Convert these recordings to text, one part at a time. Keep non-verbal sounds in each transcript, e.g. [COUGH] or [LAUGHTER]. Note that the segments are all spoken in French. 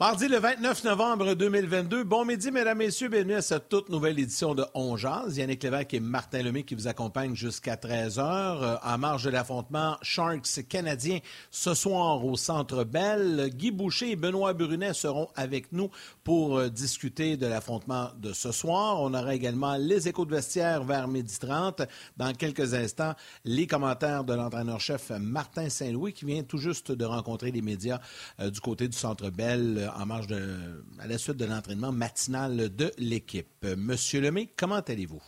Mardi le 29 novembre 2022. Bon midi, mesdames, messieurs. Bienvenue à cette toute nouvelle édition de On. Yannick Lévesque et Martin Lemay qui vous accompagnent jusqu'à 13 heures. Euh, en marge de l'affrontement Sharks canadiens ce soir au Centre Bell. Guy Boucher et Benoît Brunet seront avec nous pour euh, discuter de l'affrontement de ce soir. On aura également les échos de vestiaire vers midi 30. Dans quelques instants, les commentaires de l'entraîneur-chef Martin Saint-Louis qui vient tout juste de rencontrer les médias euh, du côté du Centre Bell en à la suite de l'entraînement matinal de l'équipe. Monsieur Lemay, comment allez-vous?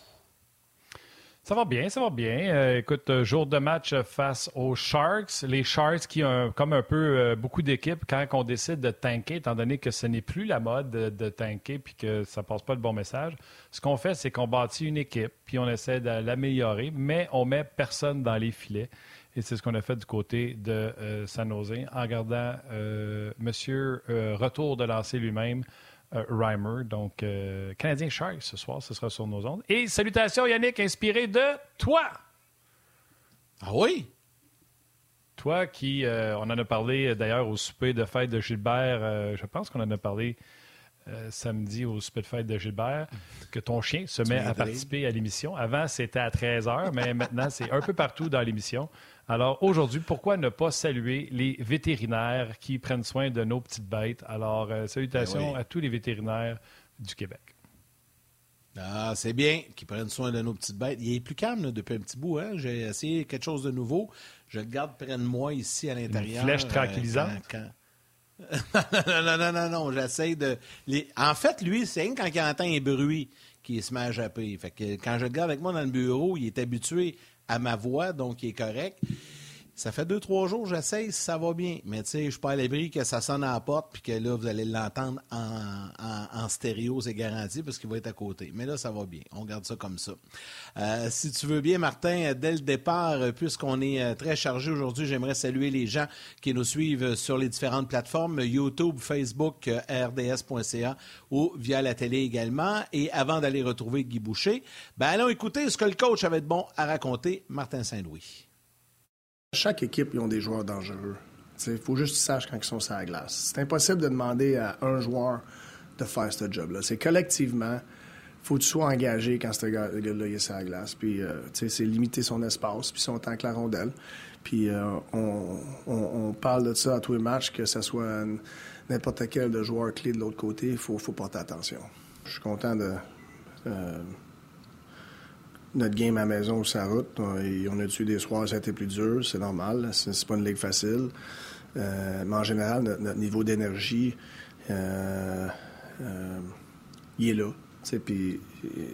Ça va bien, ça va bien. Euh, écoute, euh, jour de match face aux Sharks. Les Sharks qui ont comme un peu euh, beaucoup d'équipes quand on décide de tanker, étant donné que ce n'est plus la mode de, tanker puis que ça passe pas le bon message. Ce qu'on fait, c'est qu'on bâtit une équipe puis on essaie de l'améliorer, mais on met personne dans les filets. Et c'est ce qu'on a fait du côté de euh, San Jose en gardant euh, Monsieur euh, Retour de lancer lui-même, Reimer. Donc, Canadien Sharks ce soir, ce sera sur nos ondes. Et salutations Yannick, inspiré de toi. Ah oui? Toi qui, on en a parlé d'ailleurs au souper de fête de Gilbert, je pense qu'on en a parlé samedi au souper de fête de Gilbert, que ton chien se met à participer à l'émission. Avant, c'était à 13 h, mais maintenant, c'est un peu partout dans l'émission. Alors aujourd'hui, pourquoi ne pas saluer les vétérinaires qui prennent soin de nos petites bêtes? Alors, euh, salutations ben à tous les vétérinaires du Québec. Ah, c'est bien qu'ils prennent soin de nos petites bêtes. Il est plus calme depuis un petit bout. Hein? J'ai essayé quelque chose de nouveau. Je le garde près de moi ici à l'intérieur. Une flèche euh, tranquillisante? [LAUGHS] non, non, non, non, non. J'essaie de. En fait, lui, c'est quand il entend un bruit qu'il se met à japper. Fait que quand je le garde avec moi dans le bureau, il est habitué à ma voix, donc il est correct. Ça fait deux, trois jours, j'essaye, ça va bien. Mais tu sais, je suis pas à l'abri que ça sonne à la porte puis que là, vous allez l'entendre en, stéréo, c'est garanti, parce qu'il va être à côté. Mais là, ça va bien. On garde ça comme ça. Euh, si tu veux bien, Martin, dès le départ, puisqu'on est euh, très chargé aujourd'hui, j'aimerais saluer les gens qui nous suivent sur les différentes plateformes, YouTube, Facebook, euh, rds.ca ou via la télé également. Et avant d'aller retrouver Guy Boucher, ben allons écouter ce que le coach avait de bon à raconter, Martin Saint-Louis. Chaque équipe, ils ont des joueurs dangereux. Il faut juste qu'ils sachent quand ils sont sur la glace. C'est impossible de demander à un joueur de faire ce job-là. C'est collectivement, faut que tu sois engagé quand ce gars-là est sur la glace. Puis, euh, c'est limiter son espace, puis son temps que la rondelle. Puis, euh, on, parle de ça à tous les matchs, que ce soit n'importe quel de joueur clé de l'autre côté, il faut, faut porter attention. Je suis content de... Euh, notre game à maison ou sa route. On a tué des soirs, ça a été plus dur, c'est normal. C'est pas une ligue facile. Euh, mais en général, notre, niveau d'énergie, euh, euh, il est là. Puis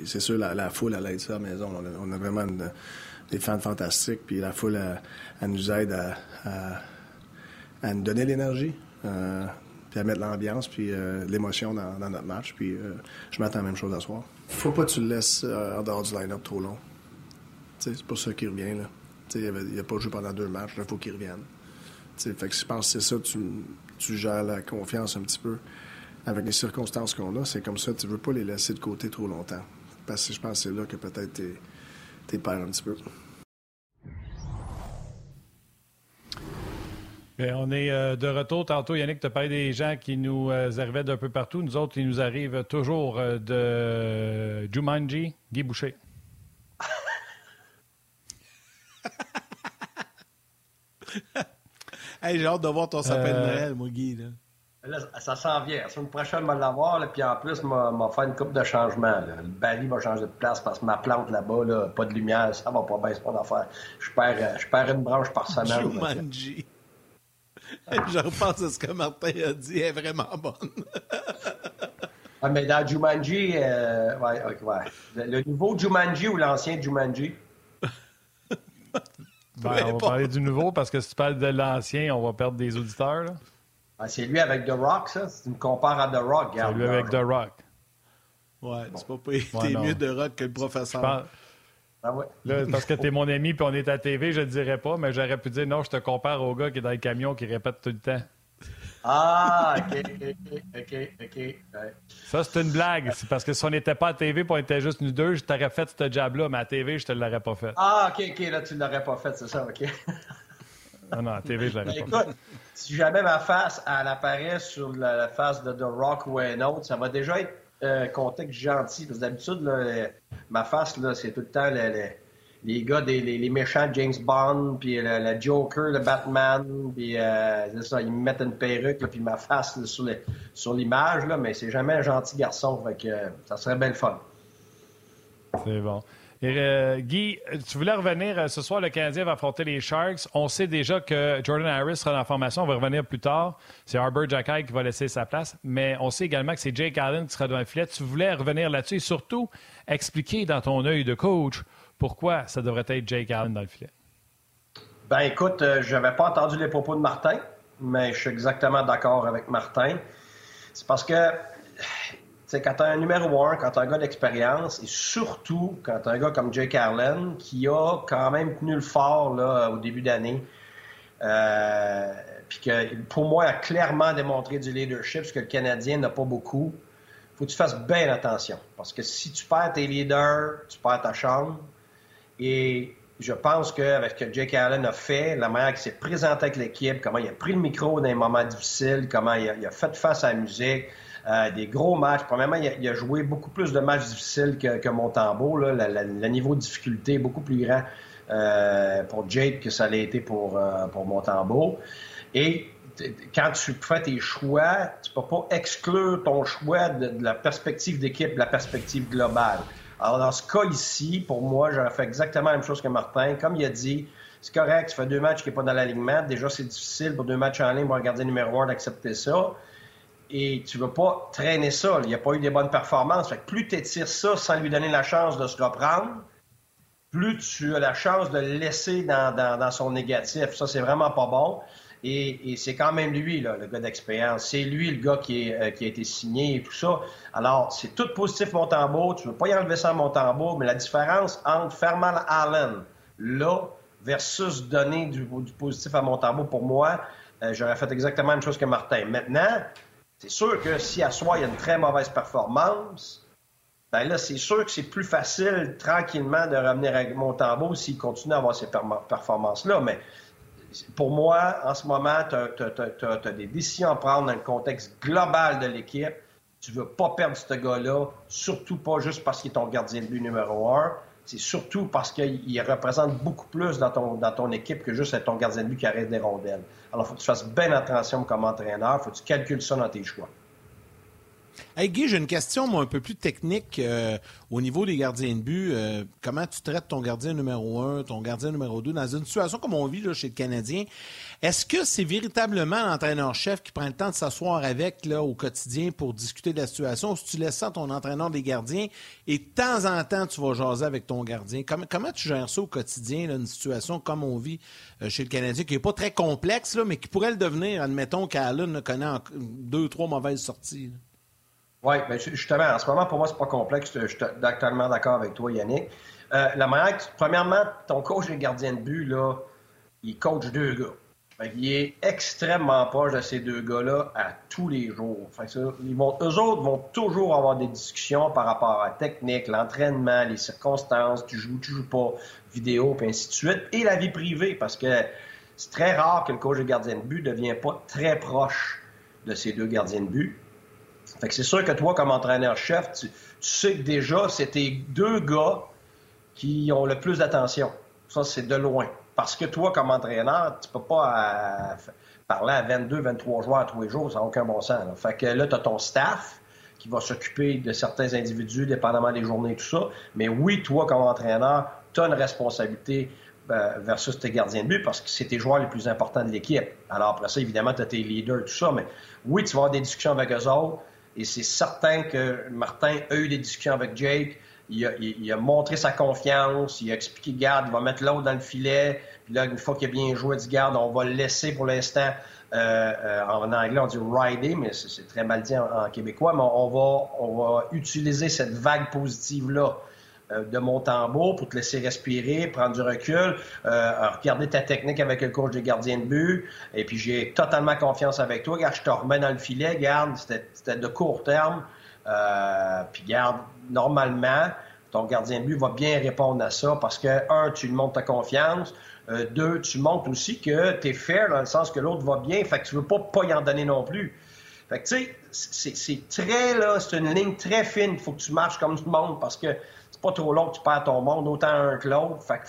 c'est sûr, la, foule, elle aide ça à la maison. On a, vraiment des fans fantastiques. Puis la foule, elle, nous aide à, à, nous donner l'énergie. puis à mettre l'ambiance, puis l'émotion dans, notre match. Puis je m'attends à la même chose à soir. Faut pas que tu le laisses euh, en dehors du line-up trop long. C'est pour ça qu'il revient. Là. Il n'a pas joué pendant deux matchs, il faut qu'il revienne. que je pense que c'est ça, tu, tu gères la confiance un petit peu avec les circonstances qu'on a. C'est comme ça, tu veux pas les laisser de côté trop longtemps. Parce que je pense que c'est là que peut-être tu es perds un petit peu. On est euh, de retour. Tantôt, Yannick, tu parlé des gens qui nous euh, arrivaient d'un peu partout. Nous autres, ils nous arrivent toujours euh, de Jumanji, Guy Boucher. [LAUGHS] hey, j'ai hâte de voir ton sapin de Noël, moi, Guy. Là. ça s'en vient. La semaine prochaine, je vais l'avoir. Puis en plus, m'a fait une coupe de changement. Le Bali va changer de place parce que ma plante là-bas, là, pas de lumière, ça va pas bien, c'est pas d'affaire. Je perds, je perds une branche par semaine. Jumanji. [LAUGHS] je repense à ce que Martin a dit, elle est vraiment bonne. [LAUGHS] ah, mais dans Jumanji, euh, ouais, ouais. Le, nouveau Jumanji ou l'ancien Jumanji? [LAUGHS] Ben, on va parler du nouveau parce que si tu parles de l'ancien, on va perdre des auditeurs. Ah, c'est lui avec The Rock, ça? Si tu me compares à The Rock, C'est lui avec The Rock. Ouais, c'est pas pas. T'es mieux de Rock que le professeur. Ah [LAUGHS] parce que tu es mon ami et on est à TV, je ne dirais pas, mais j'aurais pu dire non, je te compare au gars qui est dans le camion qui répète tout le temps. Ah, OK, OK, OK, OK. Ça, c'est une blague. C'est parce que si on n'était pas à TV et on était juste nous deux, je t'aurais fait ce job-là, mais à TV, je te l'aurais pas fait. Ah, OK, OK, là, tu ne l'aurais pas fait, c'est ça, OK. [LAUGHS] Non, non, à TV, je l'aurais pas. Écoute, si jamais ma face, elle apparaît sur la, face de The Rock ou un autre, ça va déjà être euh, contexte gentil. Parce que d'habitude, ma face, là, c'est tout le temps les, gars, des, les, méchants James Bond, puis le, Joker, le Batman, puis euh, ça, ils me mettent une perruque, puis ma face sur l'image, mais c'est jamais un gentil garçon. Que, ça serait bien le fun. C'est bon. Euh, Guy, tu voulais revenir euh, ce soir, le Canadien va affronter les Sharks. On sait déjà que Jordan Harris sera dans la formation. On va revenir plus tard. C'est Arbor Jacky qui va laisser sa place. Mais on sait également que c'est Jake Allen qui sera dans le filet. Tu voulais revenir là-dessus et surtout expliquer dans ton œil de coach pourquoi ça devrait être Jake Allen dans le filet. Ben écoute, euh, je n'avais pas entendu les propos de Martin, mais je suis exactement d'accord avec Martin. C'est parce que sais, quand tu un numéro un, quand tu as un gars d'expérience, et surtout quand tu as un gars comme Jake Allen, qui a quand même tenu le fort là, au début d'année, euh, puis que pour moi a clairement démontré du leadership, ce que le Canadien n'a pas beaucoup, faut que tu fasses bien attention. Parce que si tu perds tes leaders, tu perds ta chambre. Et je pense qu'avec ce que Jake Allen a fait, la manière qu'il s'est présenté avec l'équipe, comment il a pris le micro dans les moments difficiles, comment il a fait face à la musique, euh, des gros matchs. Premièrement, il a, joué beaucoup plus de matchs difficiles que, que Montembeau. Le niveau de difficulté est beaucoup plus grand euh, pour Jake que ça l'a été pour, euh, pour Montembeau. Et quand tu fais tes choix, tu peux pas exclure ton choix de, la perspective d'équipe, de la perspective globale. Alors, dans ce cas ici, pour moi, j'aurais fait exactement la même chose que Martin. Comme il a dit, c'est correct, tu fais deux matchs qui n'est pas dans l'alignement. Déjà, c'est difficile pour deux matchs en ligne pour un gardien numéro un d'accepter ça et tu veux pas traîner ça. Il n'y a pas eu des bonnes performances. Fait plus tu étires ça sans lui donner la chance de se reprendre, plus tu as la chance de le laisser dans, son négatif. Ça, c'est vraiment pas bon. Et, c'est quand même lui, le gars d'expérience. C'est lui, le gars qui, euh, qui, a été signé et tout ça. Alors, c'est tout positif, Montembeau. Tu ne veux pas y enlever ça Montembeau, mais la différence entre Ferman Allen, là, versus donner du, positif à Montembeau, pour moi, euh, j'aurais fait exactement la même chose que Martin. Maintenant, c'est sûr que si à soi, il y a une très mauvaise performance, ben là, c'est sûr que c'est plus facile tranquillement de revenir à Montembeau s'il continue à avoir ces performances-là. Mais pour moi, en ce moment, tu as, des décisions à prendre dans le contexte global de l'équipe. Tu veux pas perdre ce gars-là, surtout pas juste parce qu'il est ton gardien de but numéro un. C'est surtout parce qu'il représente beaucoup plus dans ton, dans ton équipe que juste être ton gardien de but qui arrête des rondelles. Alors, il faut que tu fasses bien attention comme entraîneur. Faut que tu calcules ça dans tes choix. Hey Guy, j'ai une question un peu plus technique euh, au niveau des gardiens de but. Euh, comment tu traites ton gardien numéro un, ton gardien numéro deux dans une situation comme on vit là, chez le Canadien? Est-ce que c'est véritablement l'entraîneur-chef qui prend le temps de s'asseoir avec là, au quotidien pour discuter de la situation? Ou si tu laisses ça à ton entraîneur des gardiens et de temps en temps tu vas jaser avec ton gardien? Comment, comment tu gères ça au quotidien, là, une situation comme on vit euh, chez le Canadien, qui n'est pas très complexe, là, mais qui pourrait le devenir, admettons qu'Allen connaît deux, trois mauvaises sorties? Oui, mais justement, en ce moment, pour moi, c'est pas complexe. Je suis totalement d'accord avec toi, Yannick. Euh, la manière premièrement, ton coach des gardiens de but, là, il coach deux gars. il est extrêmement proche de ces deux gars-là à tous les jours. Fait ils vont, eux autres vont toujours avoir des discussions par rapport à la technique, l'entraînement, les circonstances, tu joues, tu joues pas, vidéo, puis ainsi de suite, et la vie privée, parce que c'est très rare que le coach des gardiens de but ne devienne pas très proche de ces deux gardiens de but. Fait que c'est sûr que toi, comme entraîneur-chef, tu, sais que déjà, c'est tes deux gars qui ont le plus d'attention. Ça, c'est de loin. Parce que toi, comme entraîneur, tu peux pas euh, parler à 22, 23 joueurs tous les jours, ça n'a aucun bon sens. Fait que là, tu as ton staff qui va s'occuper de certains individus, dépendamment des journées et tout ça. Mais oui, toi, comme entraîneur, tu as une responsabilité euh, versus tes gardiens de but parce que c'est tes joueurs les plus importants de l'équipe. Alors après ça, évidemment, tu as tes leaders, tout ça. Mais oui, tu vas avoir des discussions avec eux autres. Et c'est certain que Martin a eu des discussions avec Jake. Il a, montré sa confiance. Il a expliqué, garde, il va mettre l'autre dans le filet. Puis là, une fois qu'il a bien joué, il dit, garde, on va le laisser pour l'instant. Euh, euh, en anglais, on dit rider, mais c'est très mal dit en, québécois. Mais on va, on va utiliser cette vague positive-là de mon tambour pour te laisser respirer, prendre du recul, euh, regarder ta technique avec le coach des gardiens de but. Et puis j'ai totalement confiance avec toi. Regarde, je te remets dans le filet. Garde, c'était de court terme. Euh, puis garde, normalement, ton gardien de but va bien répondre à ça parce que, un, tu lui montres ta confiance. Euh, deux, tu montres aussi que tu es fair dans le sens que l'autre va bien, fait que tu veux pas pas y en donner non plus. Fait que tu sais, c'est très là, c'est une ligne très fine. Faut que tu marches comme tout le monde parce que c'est pas trop long que tu perds ton monde, autant un que l'autre. Fait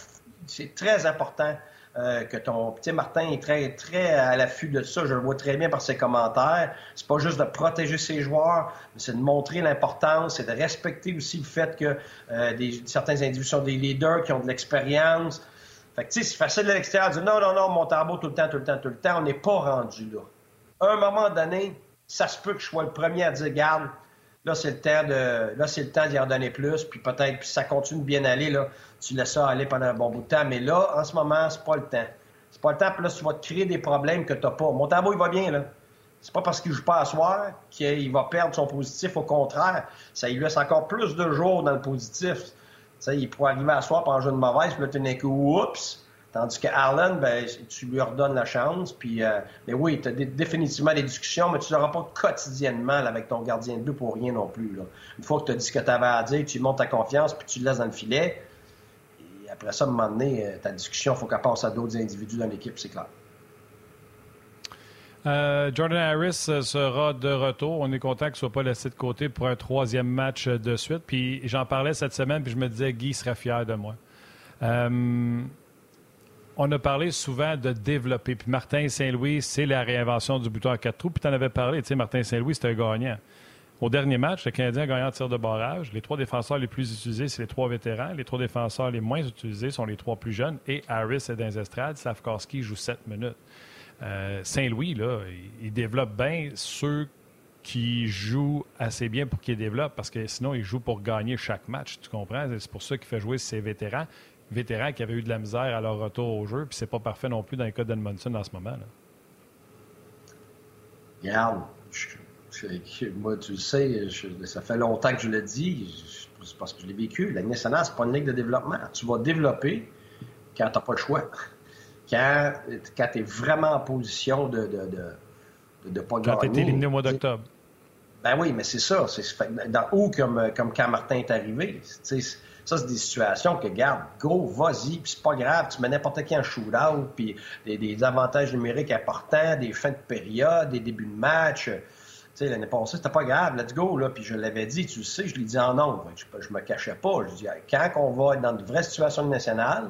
c'est très important euh, que ton petit Martin est très, très à l'affût de ça. Je le vois très bien par ses commentaires. C'est pas juste de protéger ses joueurs, mais c'est de montrer l'importance, c'est de respecter aussi le fait que euh, des, certains individus sont des leaders qui ont de l'expérience. Fait que, tu sais, c'est facile de l'extérieur de dire non, non, non, mon tambour tout le temps, tout le temps, tout le temps. On n'est pas rendu là. À un moment donné, ça se peut que je sois le premier à dire, garde, là, c'est le temps de, là, c'est le temps d'y en donner plus, puis peut-être, puis ça continue de bien aller, là, tu laisses ça aller pendant un bon bout de temps. Mais là, en ce moment, c'est pas le temps. C'est pas le temps, puis là, tu vas te créer des problèmes que t'as pas. Mon tambour, il va bien, là. C'est pas parce qu'il joue pas à soir qu'il va perdre son positif. Au contraire, ça lui laisse encore plus de jours dans le positif sais, il pourrait arriver à soir pour un jeu de mauvaise, puis là, tu n'es que oups. Tandis que Allen, ben, tu lui redonnes la chance. Puis, euh, mais oui, tu as définitivement des discussions, mais tu ne l'auras pas quotidiennement avec ton gardien de but pour rien non plus. Une fois que tu as dit ce que tu avais à dire, tu montes ta confiance, puis tu le laisses dans le filet. Et après ça, à un moment donné, euh, ta discussion, il faut qu'elle passe à d'autres individus dans l'équipe, c'est clair. Euh, Jordan Harris euh, sera de retour. On est content qu'il ne soit pas laissé de côté pour un troisième match de suite. Puis j'en parlais cette semaine, puis je me disais, Guy serait fier de moi. On a parlé souvent de développer. Puis Martin Saint-Louis, c'est la réinvention du bouton à quatre trous. Puis tu en avais parlé, tu sais, Martin Saint-Louis, c'est un gagnant. Au dernier match, le Canadien a gagné en tir de barrage. Les trois défenseurs les plus utilisés, c'est les trois vétérans. Les trois défenseurs les moins utilisés sont les trois plus jeunes. Et Harris est dans les estrades. Joue sept minutes. Euh, Saint-Louis, là, il développe bien ceux qui jouent assez bien pour qu'ils développent, parce que sinon, il joue pour gagner chaque match, tu comprends? C'est pour ça qu'il fait jouer ses vétérans. Vétérans qui avaient eu de la misère à leur retour au jeu, puis c'est pas parfait non plus dans le cas d'Edmondson en ce moment. Là. Regarde, moi, tu le sais, ça fait longtemps que je le dis, c'est parce que je l'ai vécu. La nationale, c'est pas une ligue de développement. Tu vas développer quand tu n'as pas le choix quand, quand tu es vraiment en position de ne de, de, de, pas gagner. Quand tu es éliminé au mois d'octobre. Ben oui, mais c'est ça. Dans où, comme, comme quand Martin est arrivé. Ça, c'est des situations que, garde, go, vas-y, puis c'est pas grave, tu mets n'importe qui en shootout, puis des, avantages numériques importants, des fins de période, des débuts de match. L'année passée, c'était pas grave, let's go, là, puis je l'avais dit, tu le sais, je l'ai dit en nombre, je, je me cachais pas. Je dis, quand on va être dans de vraies situations nationales,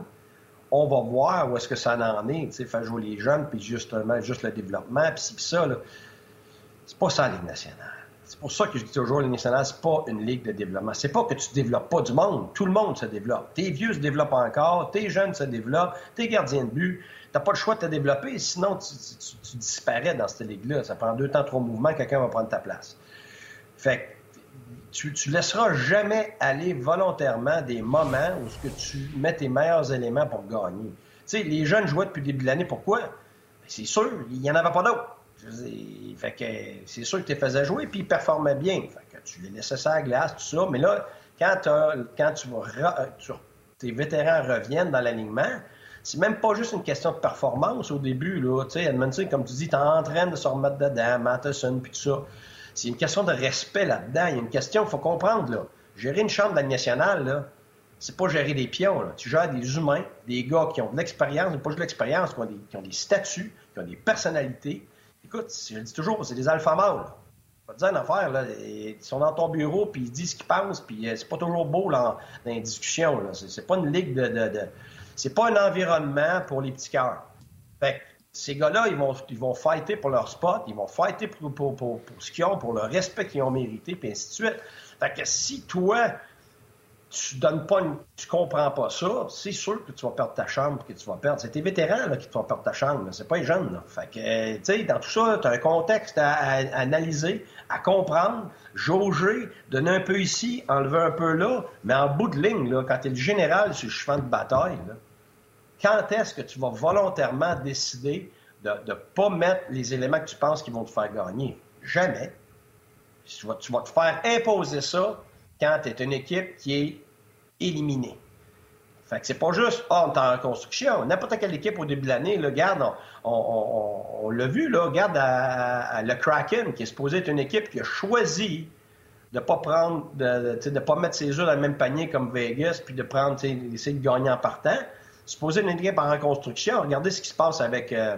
on va voir où est-ce que ça en est, tu sais, faire jouer les jeunes, puis justement, juste le développement, puis ça, là. C'est pas ça, la Ligue nationale. C'est pour ça que je dis toujours, Ligue nationale, c'est pas une ligue de développement. C'est pas que tu développes pas du monde. Tout le monde se développe. Tes vieux se développent encore, tes jeunes se développent, tes gardiens de but. T'as pas le choix de te développer, sinon tu, tu disparais dans cette ligue-là. Ça prend deux temps, trois mouvements, quelqu'un va prendre ta place. Fait tu, tu laisseras jamais aller volontairement des moments où ce que tu mets tes meilleurs éléments pour gagner. Tu sais, les jeunes jouaient depuis le début de l'année, pourquoi? Ben, c'est sûr, il n'y en avait pas d'autres. C'est sûr que tu les faisais jouer, puis ils performaient bien. Fait que tu les laissais ça à glace, tout ça. Mais là, quand, tu, tes vétérans reviennent dans l'alignement, c'est même pas juste une question de performance au début. Là. Edmondson, comme tu dis, tu en train de se remettre dedans, Matheson, puis tout ça. C'est une question de respect là-dedans. Il y a une question, il faut comprendre, là. Gérer une chambre de la nationale, là, c'est pas gérer des pions. Tu gères des humains, des gars qui ont de l'expérience, pas juste de l'expérience, qui, ont des statuts, qui ont des personnalités. Écoute, je le dis toujours, c'est des alpha mâles. Pas dire une affaire, là. Ils sont dans ton bureau, puis ils disent ce qu'ils pensent, puis euh, c'est pas toujours beau là, dans les discussions. C'est pas une ligue de. de. C'est pas un environnement pour les petits cœurs. Fait ces gars-là, ils vont, ils vont fighter pour leur spot, ils vont fighter pour, pour, pour, ce qu'ils ont, pour le respect qu'ils ont mérité, puis ainsi de suite. Fait que si toi, tu donnes comprends pas ça, c'est sûr que tu vas perdre ta chambre, que tu vas perdre. C'est tes vétérans qui te vont perdre ta chambre, c'est pas les jeunes. Que, tu sais, dans tout ça, tu as un contexte à, analyser, à comprendre, jauger, donner un peu ici, enlever un peu là, mais en bout de ligne, quand tu es le général sur le chemin de bataille, quand est-ce que tu vas volontairement décider de ne pas mettre les éléments que tu penses qui vont te faire gagner? Jamais. Tu vas, tu vas te faire imposer ça quand tu es une équipe qui est éliminée. Fait que c'est pas juste, ah, on est en reconstruction. N'importe quelle équipe au début de l'année, là, regarde, on, l'a vu, là, regarde à, le Kraken, qui est supposé être une équipe qui a choisi de pas prendre, de, de, pas mettre ses œufs dans le même panier comme Vegas, puis de prendre, essayer de gagner en partant supposé une équipe en reconstruction. Regardez ce qui se passe avec, euh,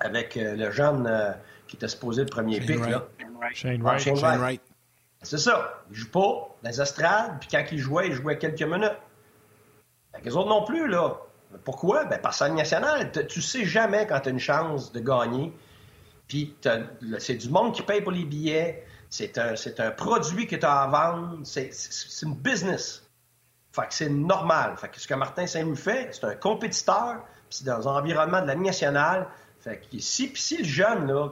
avec euh, le jeune euh, qui était supposé le premier pic. Là. Shane Wright. Shane Shane Wright. Wright. C'est ça. Il joue pas dans les estrades, puis quand il jouait, il jouait quelques minutes. Fait les autres non plus, là. Pourquoi? Ben, parce que nationale, tu sais jamais quand tu as une chance de gagner. Puis c'est du monde qui paye pour les billets. C'est un, un produit que tu as à vendre. C'est, une business. Fait que c'est normal. Fait que ce que Martin Saint-Louis fait, c'est un compétiteur, puis dans un environnement de la nationale. Fait que si, si le jeune, là,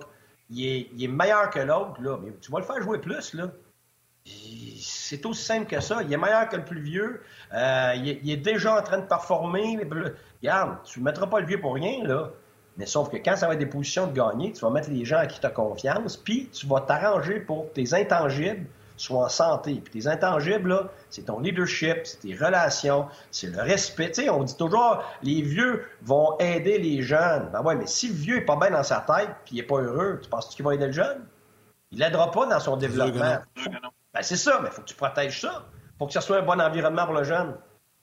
il est, il est meilleur que l'autre, là, tu vas le faire jouer plus, là. C'est aussi simple que ça. Il est meilleur que le plus vieux. Euh, il, est, il est déjà en train de performer. Regarde, tu ne mettras pas le vieux pour rien, là. Mais sauf que quand ça va être des positions de gagner, tu vas mettre les gens à qui tu as confiance, puis tu vas t'arranger pour que tes intangibles soient en santé. Puis tes intangibles, là, c'est ton leadership, c'est tes relations, c'est le respect. Tu sais, on dit toujours, les vieux vont aider les jeunes. Ben ouais, mais si le vieux est pas bien dans sa tête, puis il est pas heureux, tu penses qu'il va aider le jeune? Il l'aidera pas dans son développement. Ben, c'est ça, mais il faut que tu protèges ça. faut que ça soit un bon environnement pour le jeune.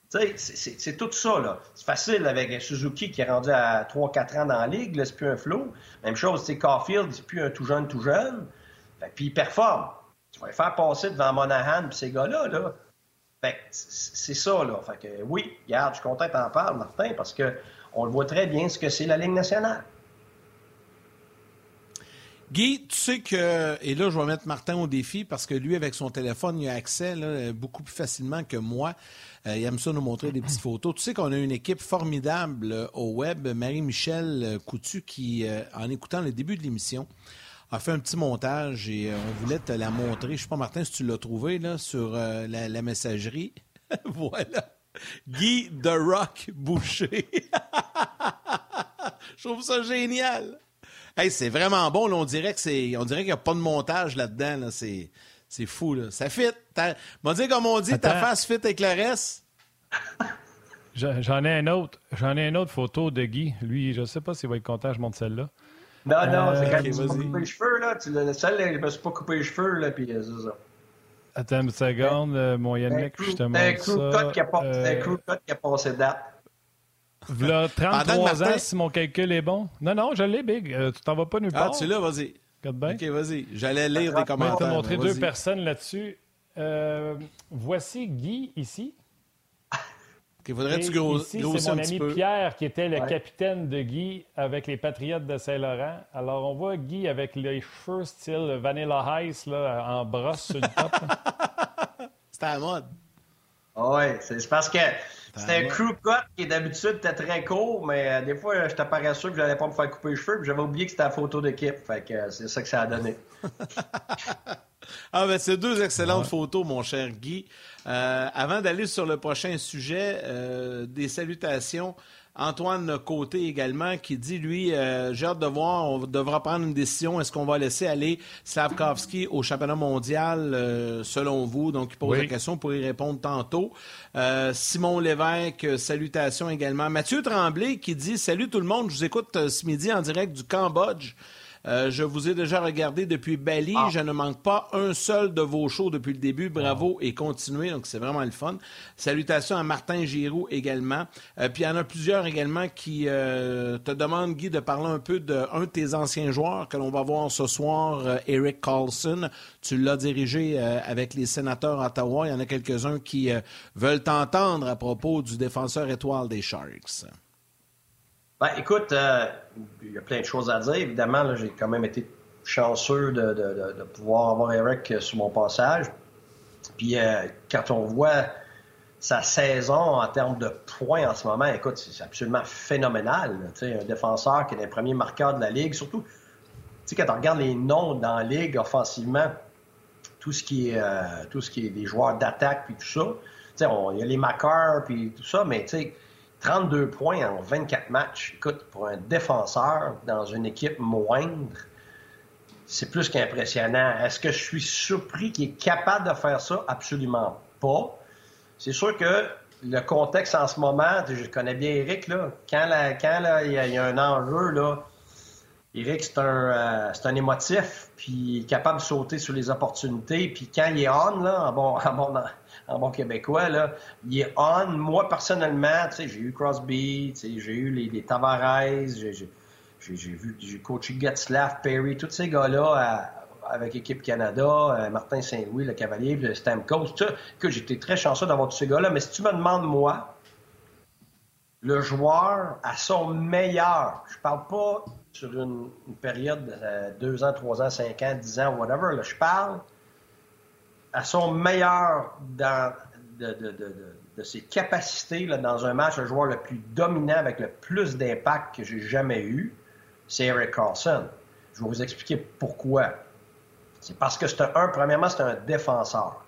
C'est- c'est c'est tout ça, là. C'est facile avec Suzuki qui est rendu à 3-4 ans dans la ligue, c'est plus un flou. Même chose, sais, Caulfield, c'est plus un tout jeune, tout jeune. Puis il performe. Tu vas les faire passer devant Monahan puis ces gars-là, là. Fait c'est c'est ça, là. Fait que oui, regarde, je suis content que t'en parles, Martin, parce que on le voit très bien ce que c'est la Ligue nationale. Guy, tu sais que, et là, je vais mettre Martin au défi parce que lui, avec son téléphone, il a accès là, beaucoup plus facilement que moi. Euh, il aime ça nous montrer des petites [CLEARS THROAT] photos. Tu sais qu'on a une équipe formidable euh, au web, Marie-Michel euh, Coutu, qui, euh, en écoutant le début de l'émission, a fait un petit montage et on voulait te la montrer. Je sais pas, Martin, si tu l'as trouvé là, sur la, la messagerie. [LAUGHS] voilà. Guy The Rock Boucher. [LAUGHS] Je trouve ça génial. Hey, c'est vraiment bon. là. on dirait que c'est, on dirait qu'il n'y a pas de montage là-dedans. Là. C'est, c'est fou. Là. Ça fit. M'a dit comme on dit, ta face fit avec le reste. [LAUGHS] J'en ai un autre. J'en ai une autre photo de Guy. Lui, je sais pas s'il va être content, je montre celle-là. Non, non, Euh, c'est quand ok, tu m'as coupé les cheveux, là. Tu, le seul, là, je me suis pas coupé les cheveux, là, puis euh, c'est ça. Attends une seconde, euh, mon Yannick, crew, je te un montre crew ça. cut qui a pas- Euh, un crew cut qui a passé date. V'là [LAUGHS] Pendant que 33 Martin- ans, si mon calcul est bon. Non, non, je l'ai, Big. Euh, tu t'en vas pas nulle Ah, part. tu l'as, vas-y. Bien. OK, vas-y. J'allais lire des Je vais te commentaires. montrer deux personnes là-dessus. Euh, voici Guy ici. OK, faudrait que tu gros, ici, c'est mon ami. Pierre qui était le Ouais. capitaine de Guy avec les Patriotes de Saint-Laurent. Alors, on voit Guy avec les cheveux style Vanilla Ice là, en brosse sur le top. [LAUGHS] C'était à la mode. Ah Ouais, c'est c'est parce que c'était un crew cut qui d'habitude était très court, mais euh, des fois, j'étais paresseux que j'allais pas me faire couper les cheveux, puis j'avais oublié que c'était la photo d'équipe. Fait que euh, c'est ça que ça a donné. [LAUGHS] [LAUGHS] Ah ben c'est deux excellentes photos, mon cher Guy. Euh, avant d'aller sur le prochain sujet, euh, des salutations. Antoine Côté également qui dit lui euh, j'ai hâte de voir on devra prendre une décision. Est-ce qu'on va laisser aller Slavkovski au championnat mondial euh, selon vous? Donc il pose Oui. la question pour y répondre tantôt. Euh, Simon Lévesque salutations également. Mathieu Tremblay qui dit salut tout le monde je vous écoute euh, ce midi en direct du Cambodge euh, je vous ai déjà regardé depuis Bali. Je ne manque pas un seul de vos shows depuis le début. Bravo et continuez. Donc, c'est vraiment le fun. Salutations à Martin Giroux également. Euh, puis, il y en a plusieurs également qui euh, te demandent, Guy, de parler un peu d'un de, tes anciens joueurs que l'on va voir ce soir, Eric Carlson. Tu l'as dirigé avec les sénateurs Ottawa. Il y en a quelques-uns qui veulent t'entendre à propos du défenseur étoile des Sharks. Ben, écoute, euh, il y a plein de choses à dire. Évidemment, j'ai quand même été chanceux de, pouvoir avoir Eric sur mon passage. Puis euh, quand on voit sa saison en termes de points en ce moment, écoute, c'est absolument phénoménal. un défenseur qui est un premier marqueur de la Ligue, surtout, quand on regarde les noms dans la Ligue offensivement, tout ce qui est, euh, tout ce qui est des joueurs d'attaque puis tout ça, il y a les marqueurs puis tout ça, mais tu sais, 32 points en 24 matchs. Écoute, pour un défenseur dans une équipe moindre, c'est plus qu'impressionnant. Est-ce que je suis surpris qu'il est capable de faire ça? Absolument pas. C'est sûr que le contexte en ce moment, je connais bien Eric, là, quand, y a, il y a un enjeu, là, Eric, c'est un, c'est un émotif, puis capable de sauter sur les opportunités. Puis quand il est on, là, en bon, en bon, québécois, là, il est on. Moi, personnellement, j'ai eu Crosby, j'ai eu les, les Tavares, j'ai vu, coaché Getzlaff, Perry, tous ces gars-là avec Équipe Canada, euh, Martin Saint-Louis, le Cavalier, le Stamkos. Que j'étais très chanceux d'avoir tous ces gars-là. Mais si tu me demandes, moi, le joueur à son meilleur, je parle pas sur une, période de euh, deux ans, trois ans, cinq ans, dix ans, whatever, là, je parle à son meilleur dans, de, ses capacités là, dans un match, le joueur le plus dominant avec le plus d'impact que j'ai jamais eu, c'est Eric Carlson. Je vais vous expliquer pourquoi. C'est parce que c'est un, premièrement, c'est un défenseur.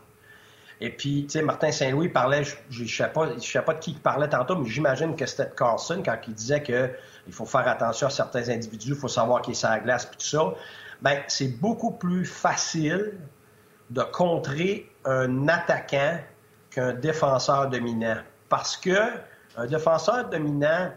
Et puis, tu sais, Martin Saint-Louis parlait, je ne sais, pas, de qui il parlait tantôt, mais j'imagine que c'était Carlson quand il disait qu'il faut faire attention à certains individus, il faut savoir qui est sur la glace, puis tout ça. Bien, c'est beaucoup plus facile de contrer un attaquant qu'un défenseur dominant. Parce que un défenseur dominant,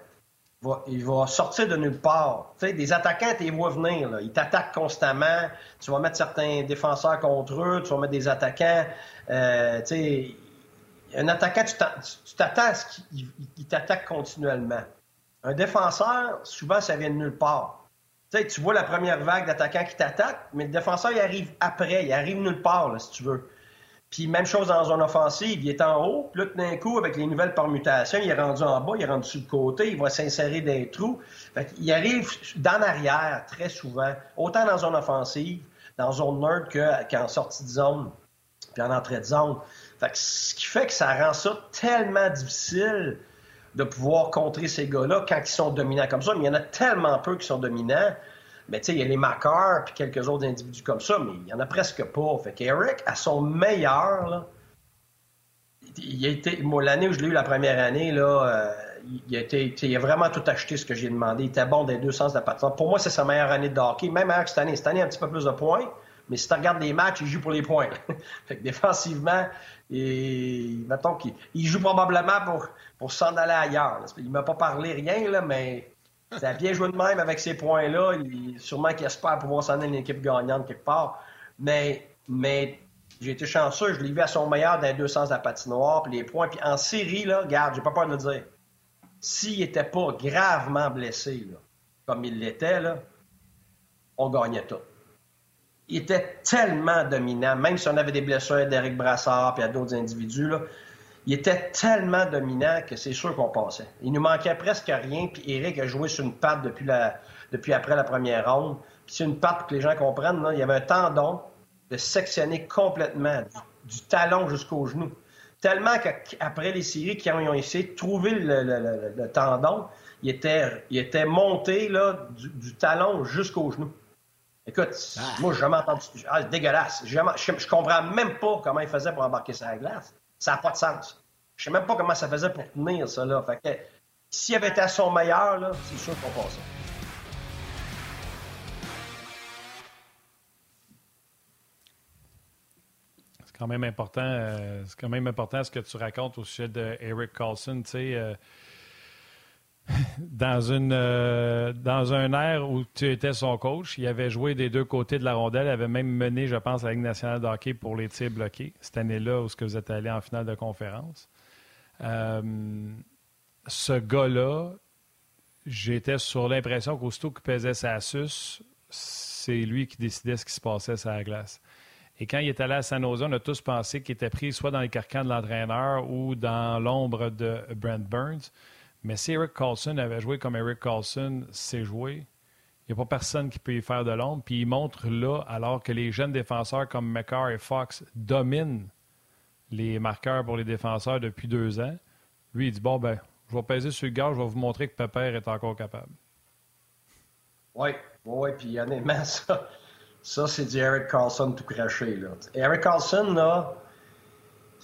il va sortir de nulle part. Tu des attaquants, tu les venir. Là. Ils t'attaquent constamment. Tu vas mettre certains défenseurs contre eux. Tu vas mettre des attaquants. Euh, un attaquant, tu t'attends à ce t'attaque continuellement. Un défenseur, souvent, ça vient de nulle part. Tu sais, tu vois la première vague d'attaquants qui t'attaquent, mais le défenseur, il arrive après. Il arrive nulle part, si tu veux. Puis même chose dans zone offensive, il est en haut, puis là, tout d'un coup, avec les nouvelles permutations, il est rendu en bas, il est rendu sur le côté, il va s'insérer dans les trous. Fait il arrive d'en arrière très souvent, autant dans zone offensive, dans zone nerd qu'en sortie de zone, puis en entrée de zone. Fait ce qui fait que ça rend ça tellement difficile de pouvoir contrer ces gars-là quand ils sont dominants comme ça. Mais il y en a tellement peu qui sont dominants mais tu sais, il y a les Makar puis quelques autres individus comme ça, mais il n'y en a presque pas. Fait qu'Eric, à son meilleur, là, il a été, moi, l'année où je l'ai eu la première année, là, euh, il, a été, il a vraiment tout acheté ce que j'ai demandé. Il était bon les deux sens de la patinoire. Pour moi, c'est sa meilleure année de hockey, même avec cette année. Cette année, un petit peu plus de points, mais si tu regardes les matchs, il joue pour les points. [LAUGHS] fait que défensivement, et, mettons qu'il il joue probablement pour, pour s'en aller ailleurs. Il ne m'a pas parlé rien, là, mais ça a bien joué de même avec ces points-là. Sûrement qu'il espère pouvoir s'en aller une équipe gagnante quelque part. Mais, mais j'ai été chanceux. Je l'ai vu à son meilleur dans les deux sens de la patinoire. Puis les points. Puis en série, là, regarde, j'ai pas peur de le dire. S'il n'était pas gravement blessé, là, comme il l'était, on gagnait tout. Il était tellement dominant, même si on avait des blessures d'Éric Brassard et à d'autres individus. Là, il était tellement dominant que c'est sûr qu'on passait. Il nous manquait presque rien, puis Eric a joué sur une patte depuis, la, depuis après la première ronde. Puis c'est une patte pour que les gens comprennent, il y avait un tendon de sectionner complètement, du, talon jusqu'au genou. Tellement qu'après les séries qui ont, essayé de trouver le, tendon, il était, il était monté là, du, talon jusqu'au genou. Écoute, ah. moi, j'ai jamais entendu. Ah, dégueulasse. je, je comprends même pas comment il faisait pour embarquer sa glace. Ça n'a pas de sens. Je sais même pas comment ça faisait pour tenir ça. Là. Fait s'il avait été à son meilleur, c'est sûr qu'on passait. C'est quand même important. Euh, c'est quand même important ce que tu racontes au sujet de Eric Carlson. Tu sais, euh, dans, une, euh, dans un air où tu étais son coach, il avait joué des deux côtés de la rondelle, il avait même mené, je pense, la Ligue nationale de hockey pour les tirs bloqués, cette année-là où vous êtes allé en finale de conférence. Euh, ce gars-là, j'étais sur l'impression qu'aussitôt qu'il pesait sa suce, c'est lui qui décidait ce qui se passait sur la glace. Et quand il est allé à San Jose, on a tous pensé qu'il était pris soit dans les carcans de l'entraîneur ou dans l'ombre de Brent Burns. Mais si Eric Carlson avait joué comme Eric Carlson sait jouer, il n'y a pas personne qui peut y faire de l'ombre. Puis il montre là, alors que les jeunes défenseurs comme McCarr et Fox dominent les marqueurs pour les défenseurs depuis deux ans, lui, il dit Bon, ben, je vais peser sur le gars, je vais vous montrer que Pepper est encore capable. Oui, oui, puis honnêtement, [LAUGHS] ça, ça c'est du Eric Carlson tout craché. Là. Eric Carlson, là,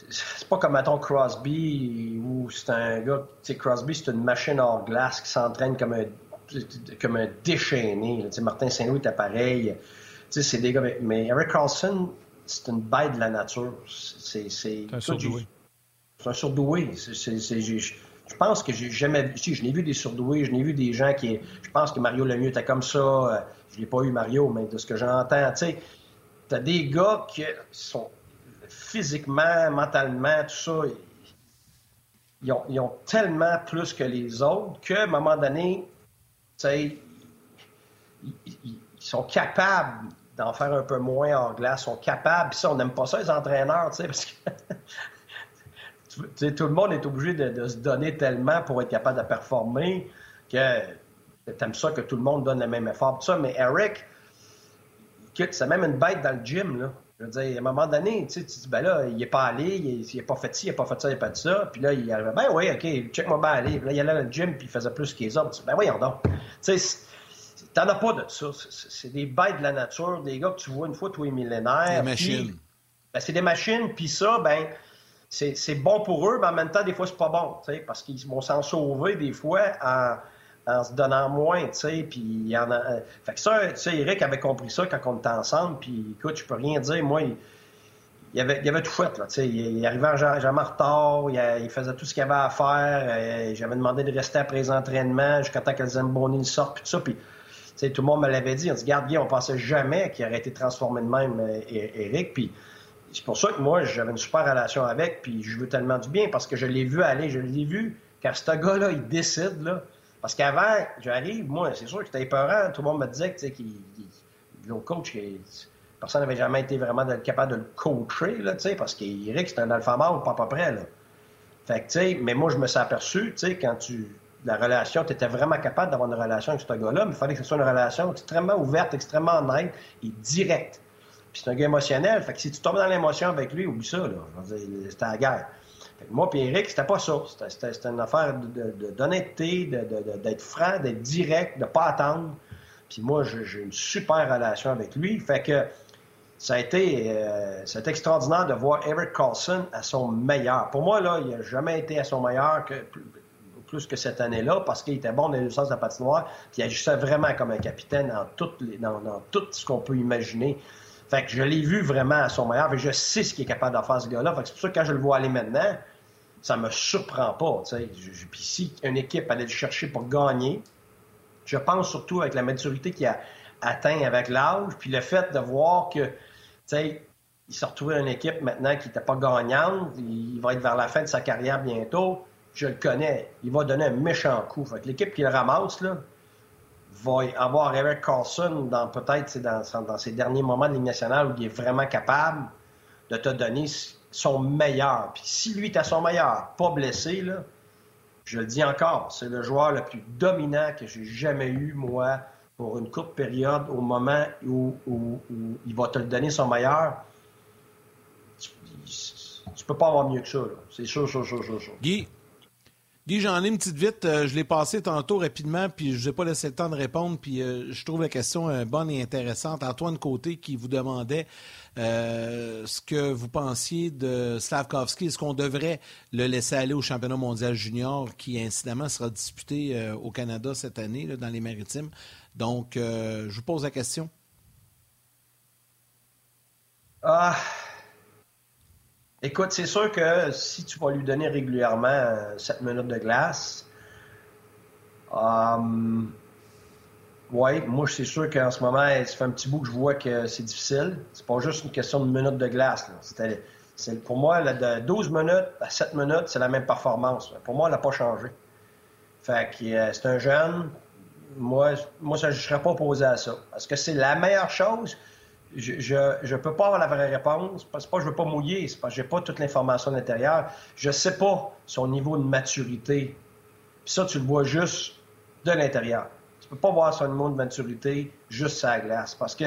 c'est pas comme, mettons, Crosby, où c'est un gars, tu sais, Crosby, c'est une machine hors glace qui s'entraîne comme un, comme un déchaîné. Tu sais, Martin Saint-Louis est pareil. Tu sais, c'est des gars, mais Eric Carlson, c'est une bête de la nature. C'est un surdoué. C'est un surdoué. je pense que j'ai jamais vu. Si, je n'ai vu des surdoués, je n'ai vu des gens qui. Je pense que Mario Lemieux était comme ça. Euh, je l'ai pas eu, Mario, mais de ce que j'entends, tu sais, t'as des gars qui sont physiquement, mentalement, tout ça. Ils ont, ils tellement plus que les autres qu'à un moment donné, sais, ils, sont capables d'en faire un peu moins en glace, sont capables. Puis ça, on n'aime pas ça, les entraîneurs, parce que [LAUGHS] tout le monde est obligé de, se donner tellement pour être capable de performer que t'aimes ça que tout le monde donne le même effort. Tout ça, mais Eric, c'est même une bête dans le gym, là. Je veux dire, à un moment donné, tu, sais, dis, ben là, il est pas allé, il, n'est pas fait ci, il n'a pas fait ça, il n'a pas fait ça. Puis là, il arrive, ben oui, OK, check-moi bien aller. Puis là, il allait dans le gym, puis il faisait plus qu'il les autres. Ben voyons donc. Tu sais, t'en as pas de ça. C'est des bêtes de la nature, des gars que tu vois une fois tous les millénaires. Des machines. Ben, c'est des machines, puis ça, ben c'est bon pour eux, mais en même temps, des fois, c'est pas bon, parce qu'ils vont s'en sauver des fois en, se donnant moins, tu sais, puis il en a... Euh, fait que ça, tu sais, Eric avait compris ça quand on était ensemble, puis écoute, je peux rien dire, moi, il, avait, il avait tout fait, là, tu sais, il, arrivait jamais en retard, il, faisait tout ce qu'il avait à faire, euh, j'avais demandé de rester après les entraînements jusqu'à temps que Zamboni sorte, puis tout ça, puis... tout le monde me l'avait dit. On dit, garde, on pensait jamais qu'il aurait été transformé de même, Eric. Euh, puis c'est pour ça que moi, j'avais une super relation avec, puis je veux tellement du bien parce que je l'ai vu aller, je l'ai vu, car ce gars-là, il décide, là. Parce qu'avant, j'arrive, moi, c'est sûr que c'était épeurant. Tout le monde me disait que, tu le coach, personne n'avait jamais été vraiment capable de le coacher, là, sais, parce qu'Éric, c'est un alpha mâle, pas à peu près. Fait que, tu sais, mais moi, je me suis aperçu, tu sais, quand tu. La relation, tu étais vraiment capable d'avoir une relation avec ce gars-là, mais il fallait que ce soit une relation extrêmement ouverte, extrêmement honnête et directe. Puis c'est un gars émotionnel. Fait que si tu tombes dans l'émotion avec lui, oublie ça. C'était la guerre. Fait que moi et Eric, c'était pas ça. C'était une affaire d'honnêteté, d'être franc, d'être direct, de pas attendre. Puis moi, j'ai une super relation avec lui. Fait que ça a été, euh, extraordinaire de voir Eric Carlson à son meilleur. Pour moi, là, il n'a jamais été à son meilleur que plus que cette année-là parce qu'il était bon dans le sens de la patinoire, puis il agissait vraiment comme un capitaine dans, les, dans tout ce qu'on peut imaginer. Fait que je l'ai vu vraiment à son meilleur. et je sais ce qu'il est capable de faire, ce gars-là. c'est pour ça que quand je le vois aller maintenant, ça me surprend pas. Puis si une équipe allait le chercher pour gagner, je pense surtout avec la maturité qu'il a atteint avec l'âge, puis le fait de voir que, tu sais, il s'est retrouvé une équipe maintenant qui n'était pas gagnante, il va être vers la fin de sa carrière bientôt, je le connais, il va donner un méchant coup. Fait l'équipe qui le ramasse, là, va avoir Eric Carlson dans peut-être dans, dans ses derniers moments de Ligue nationale où il est vraiment capable de te donner son meilleur. Puis si lui est à son meilleur, pas blessé, là, je le dis encore, c'est le joueur le plus dominant que j'ai jamais eu, moi, pour une courte période, au moment où, il va te donner son meilleur. Tu, tu peux pas avoir mieux que ça. C'est sûr, sûr, sûr, sûr, sûr. Guy, Guy, j'en ai une petite vite. Euh, je l'ai passé tantôt rapidement, puis je n'ai pas laissé le temps de répondre. Puis euh, je trouve la question euh, bonne et intéressante. Antoine Côté qui vous demandait ce que vous pensiez de Slavkovski. Est-ce qu'on devrait le laisser aller au championnat mondial junior qui, incidemment, sera disputé au Canada cette année, dans les maritimes? Donc, je vous pose la question. Ah, Écoute, c'est sûr que si tu vas lui donner régulièrement 7 euh, minutes de glace, euh, oui, moi, c'est sûr qu'en ce moment, ça fait un petit bout que je vois que c'est difficile. C'est pas juste une question de minutes de glace. Pour moi, de 12 minutes à 7 minutes, c'est la même performance. Pour moi, elle n'a pas changé. Fait que euh, c'est un jeune. Moi, moi je ne serais pas opposé à ça. Est-ce que c'est la meilleure chose? Je ne peux pas avoir la vraie réponse. C'est pas que je veux pas mouiller, c'est parce que j'ai pas toute l'information à l'intérieur. Je sais pas son niveau de maturité. Puis ça, tu le vois juste de l'intérieur. Tu peux pas voir son niveau de maturité juste à la glace. Parce que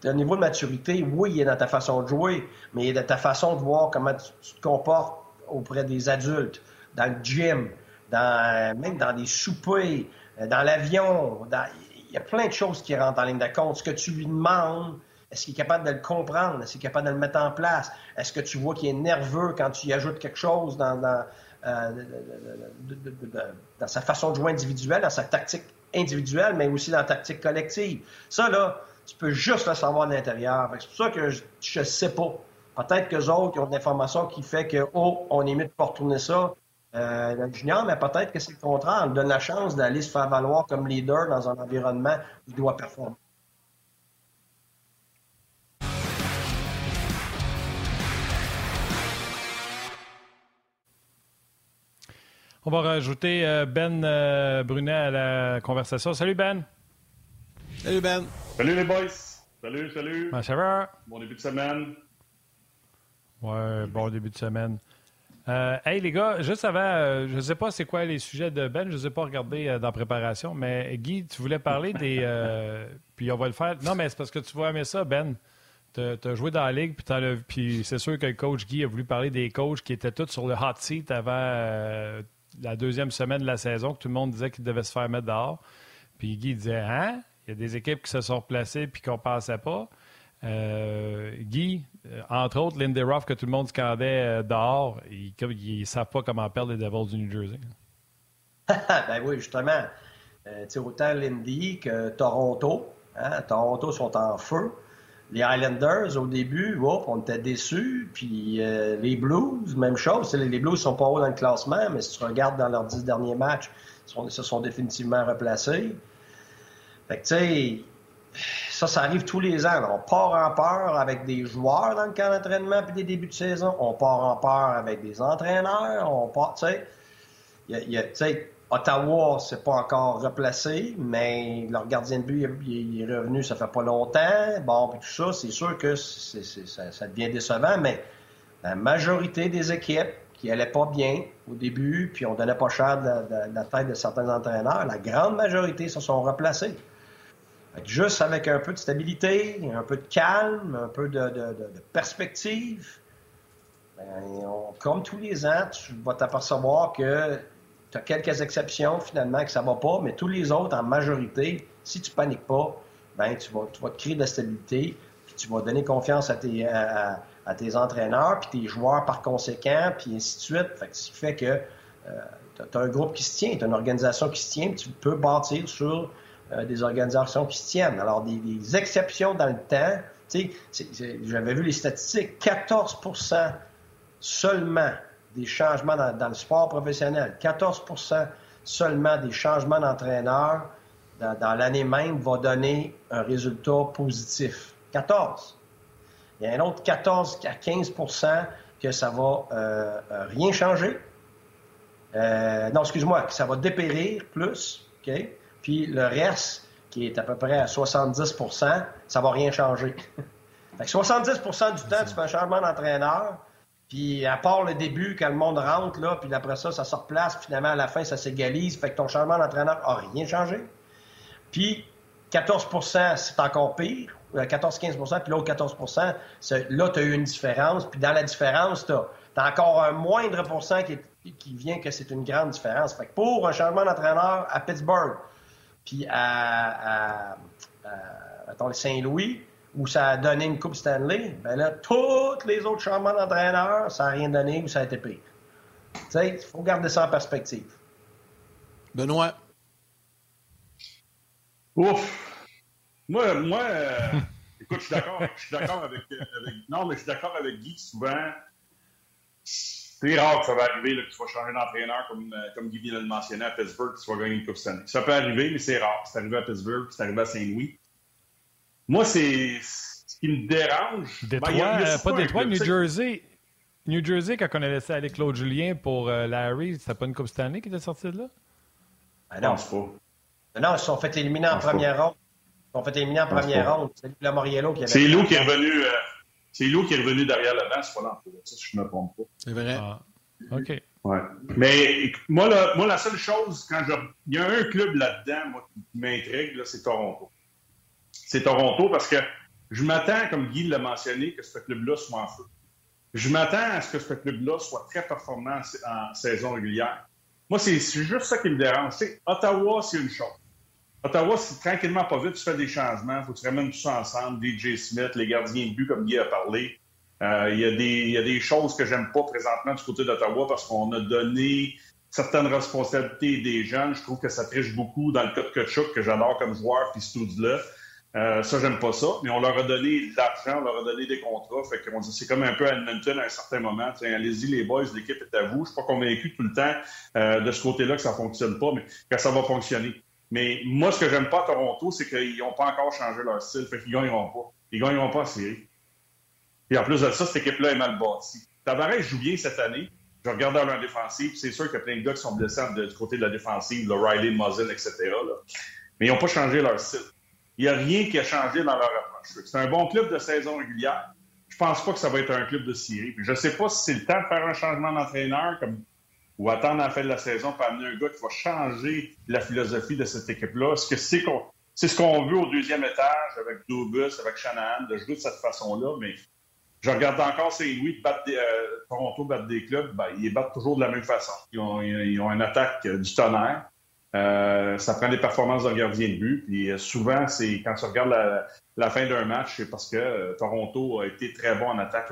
ton niveau de maturité, oui, il est dans ta façon de jouer, mais il est dans ta façon de voir comment tu, te comportes auprès des adultes, dans le gym, dans, même dans des soupers, dans l'avion. Il y a plein de choses qui rentrent en ligne de compte. Ce que tu lui demandes, est-ce qu'il est capable de le comprendre? Est-ce qu'il est capable de le mettre en place? Est-ce que tu vois qu'il est nerveux quand tu y ajoutes quelque chose dans, euh, dans, sa façon de jouer individuelle, dans sa tactique individuelle, mais aussi dans la tactique collective? Ça, là, tu peux juste le savoir de l'intérieur. C'est pour ça que je ne sais pas. Peut-être que autres ont de l'information qui fait que, oh, on est mieux de pas retourner ça. euh, junior, mais peut-être que c'est le contraire. On donne la chance d'aller se faire valoir comme leader dans un environnement où il doit performer. On va rajouter euh, Ben euh, Brunet à la conversation. Salut Ben. Salut Ben. Salut les boys. Salut, salut. ça va? Bon début de semaine. Ouais, bon début de semaine. Euh, hey les gars, juste avant, je ne sais pas c'est quoi les sujets de Ben, je ne les ai pas regardés dans la préparation, mais Guy, tu voulais parler des. [LAUGHS] puis on va le faire. Non, mais c'est parce que tu vois aimer ça, Ben. Tu as, joué dans la ligue, puis, puis c'est sûr que le coach Guy a voulu parler des coachs qui étaient tous sur le hot seat avant la deuxième semaine de la saison que tout le monde disait qu'il devait se faire mettre dehors. Puis Guy disait Hein? Il y a des équipes qui se sont replacées puis qu'on ne pensait pas. Euh, Guy, euh, entre autres, Lindy Ruff, que tout le monde scandait euh, dehors, ils ne savent pas comment perdre les Devils du New Jersey. [LAUGHS] ben oui, justement. autant Lindy que Toronto. Hein, Toronto sont en feu les Highlanders, au début, on était déçus. Puis euh, les Blues, même chose. Les Blues sont pas hauts dans le classement, mais si tu regardes dans leurs dix derniers matchs, ils se sont définitivement replacés. Fait que, tu sais, ça, ça arrive tous les ans. On part en peur avec des joueurs dans le camp d'entraînement puis des débuts de saison. On part en peur avec des entraîneurs. On part, tu sais, Ottawa, c'est pas encore replacé, mais leur gardien de but, est revenu, ça fait pas longtemps. Bon, puis tout ça, c'est sûr que ça, devient décevant, mais la majorité des équipes qui allaient pas bien au début, puis on donnait pas cher de la, tête de certains entraîneurs, la grande majorité se sont replacés. Juste avec un peu de stabilité, un peu de calme, un peu de, perspective, ben, comme tous les ans, tu vas t'apercevoir que tu as quelques exceptions, finalement, que ça va pas, mais tous les autres, en majorité, si tu paniques pas, ben, tu, vas, tu vas te créer de la stabilité, puis tu vas donner confiance à tes, à, tes entraîneurs, puis tes joueurs par conséquent, puis ainsi de suite. Fait ce qui fait que euh, tu as un groupe qui se tient, tu as une organisation qui se tient, puis tu peux bâtir sur euh, des organisations qui se tiennent. Alors, des, exceptions dans le temps, tu sais, j'avais vu les statistiques, 14% seulement des changements dans, le sport professionnel. 14% seulement des changements d'entraîneur dans, l'année même va donner un résultat positif. 14. Il y a un autre 14 à 15% que ça va euh, euh, rien changer. Euh, non, excuse-moi, que ça va dépérir plus. OK? Puis le reste, qui est à peu près à 70% ça va rien changer. [LAUGHS] fait 70% du temps, tu fais un changement d'entraîneur, puis à part le début, quand le monde rentre, là, puis après ça, ça se replace, puis finalement, à la fin, ça s'égalise. Fait que ton changement d'entraîneur n'a rien changé. Puis 14% c'est encore pire. 14-15% euh, puis l'autre 14% là, tu as eu une différence. Puis dans la différence, tu as, encore un moindre pourcent qui, qui vient que c'est une grande différence. Fait que pour un changement d'entraîneur à Pittsburgh, puis à, à, à Saint-Louis, où ça a donné une Coupe Stanley, ben là, tous les autres changements d'entraîneur, ça n'a rien donné ou ça a été pire. Tu sais, il faut garder ça en perspective. Benoît? Ouf! Moi, moi euh, écoute, je suis d'accord, je suis d'accord avec, Non, mais je suis d'accord avec Guy, souvent. C'est rare que ça va arriver que tu vas changer d'entraîneur comme, euh, comme Guy vient de le mentionner à Pittsburgh, que tu vas gagner une Coupe Stanley. Ça peut arriver, mais c'est rare. C'est arrivé à Pittsburgh, c'est arrivé à Saint-Louis. Moi, c'est ce qui me dérange. Détroit, ben, pas Détroit, New Jersey. New Jersey, quand on a laissé aller Claude Julien pour euh, Larry, c'était pas une Coupe Stanley qui était sortie de là? Ben non, c'est pas. Ben non, ils se sont fait éliminer en première ronde. Ils se sont fait éliminer en première ronde. C'est le Moriello qui avait. C'est Lou qui est revenu. Euh, c'est Lou qui est revenu derrière le banc, c'est pas là, si je ne me trompe pas. C'est vrai. Ah. OK. Ouais. Mais moi, la, moi, la seule chose, quand je. Il y a un club là-dedans, moi, qui m'intrigue, c'est Toronto c'est Toronto parce que je m'attends, comme Guy l'a mentionné, que ce club-là soit en feu. Je m'attends à ce que ce club-là soit très performant en saison régulière. Moi, c'est juste ça qui me dérange. Ottawa, c'est une chose. Ottawa, c'est tranquillement pas vite, tu fais des changements, faut que tu ramènes tout ça ensemble, DJ Smith, les gardiens de but, comme Guy a parlé. Euh, il y, y, a des choses que j'aime pas présentement du côté d'Ottawa parce qu'on a donné certaines responsabilités des jeunes. Je trouve que ça triche beaucoup dans le cas de Kutchuk, que j'adore comme joueur, puis ce là Euh, ça, j'aime pas ça. Mais on leur a donné de l'argent, on leur a donné des contrats. Fait qu'on dit c'est comme un peu à Edmonton à un certain moment. Allez-y, les boys, l'équipe est à vous. Je suis pas convaincu tout le temps euh, de ce côté-là que ça fonctionne pas, mais que ça va fonctionner. Mais moi, ce que j'aime pas à Toronto, c'est qu'ils n'ont pas encore changé leur style. Fait qu'ils gagneront pas. Ils gagneront pas en. Et en plus de ça, cette équipe-là est mal bâtie. Tavares joue bien cette année. Je regarde dans leur défensive, c'est sûr qu'il y a plein de gars qui sont blessés du côté de la défensive, le Riley, Muzzin, etc. Mais ils n'ont pas changé leur style. Il n'y a rien qui a changé dans leur approche. C'est un bon club de saison régulière. Je pense pas que ça va être un club de série. je ne sais pas si c'est le temps de faire un changement d'entraîneur comme... ou attendre la fin de la saison pour amener un gars qui va changer la philosophie de cette équipe-là. Est-ce c'est ce qu'on veut au deuxième étage avec Dubus, avec Shanahan, de jouer de cette façon-là, mais je regarde encore Saint-Louis battre des, euh, Toronto battre des clubs, ben, ils battent toujours de la même façon. Ils ont, ils ont une attaque euh, du tonnerre. Euh, ça prend des performances de gardien de but. Puis souvent, c'est quand tu regardes la, fin d'un match, c'est parce que Toronto a été très bon en attaque.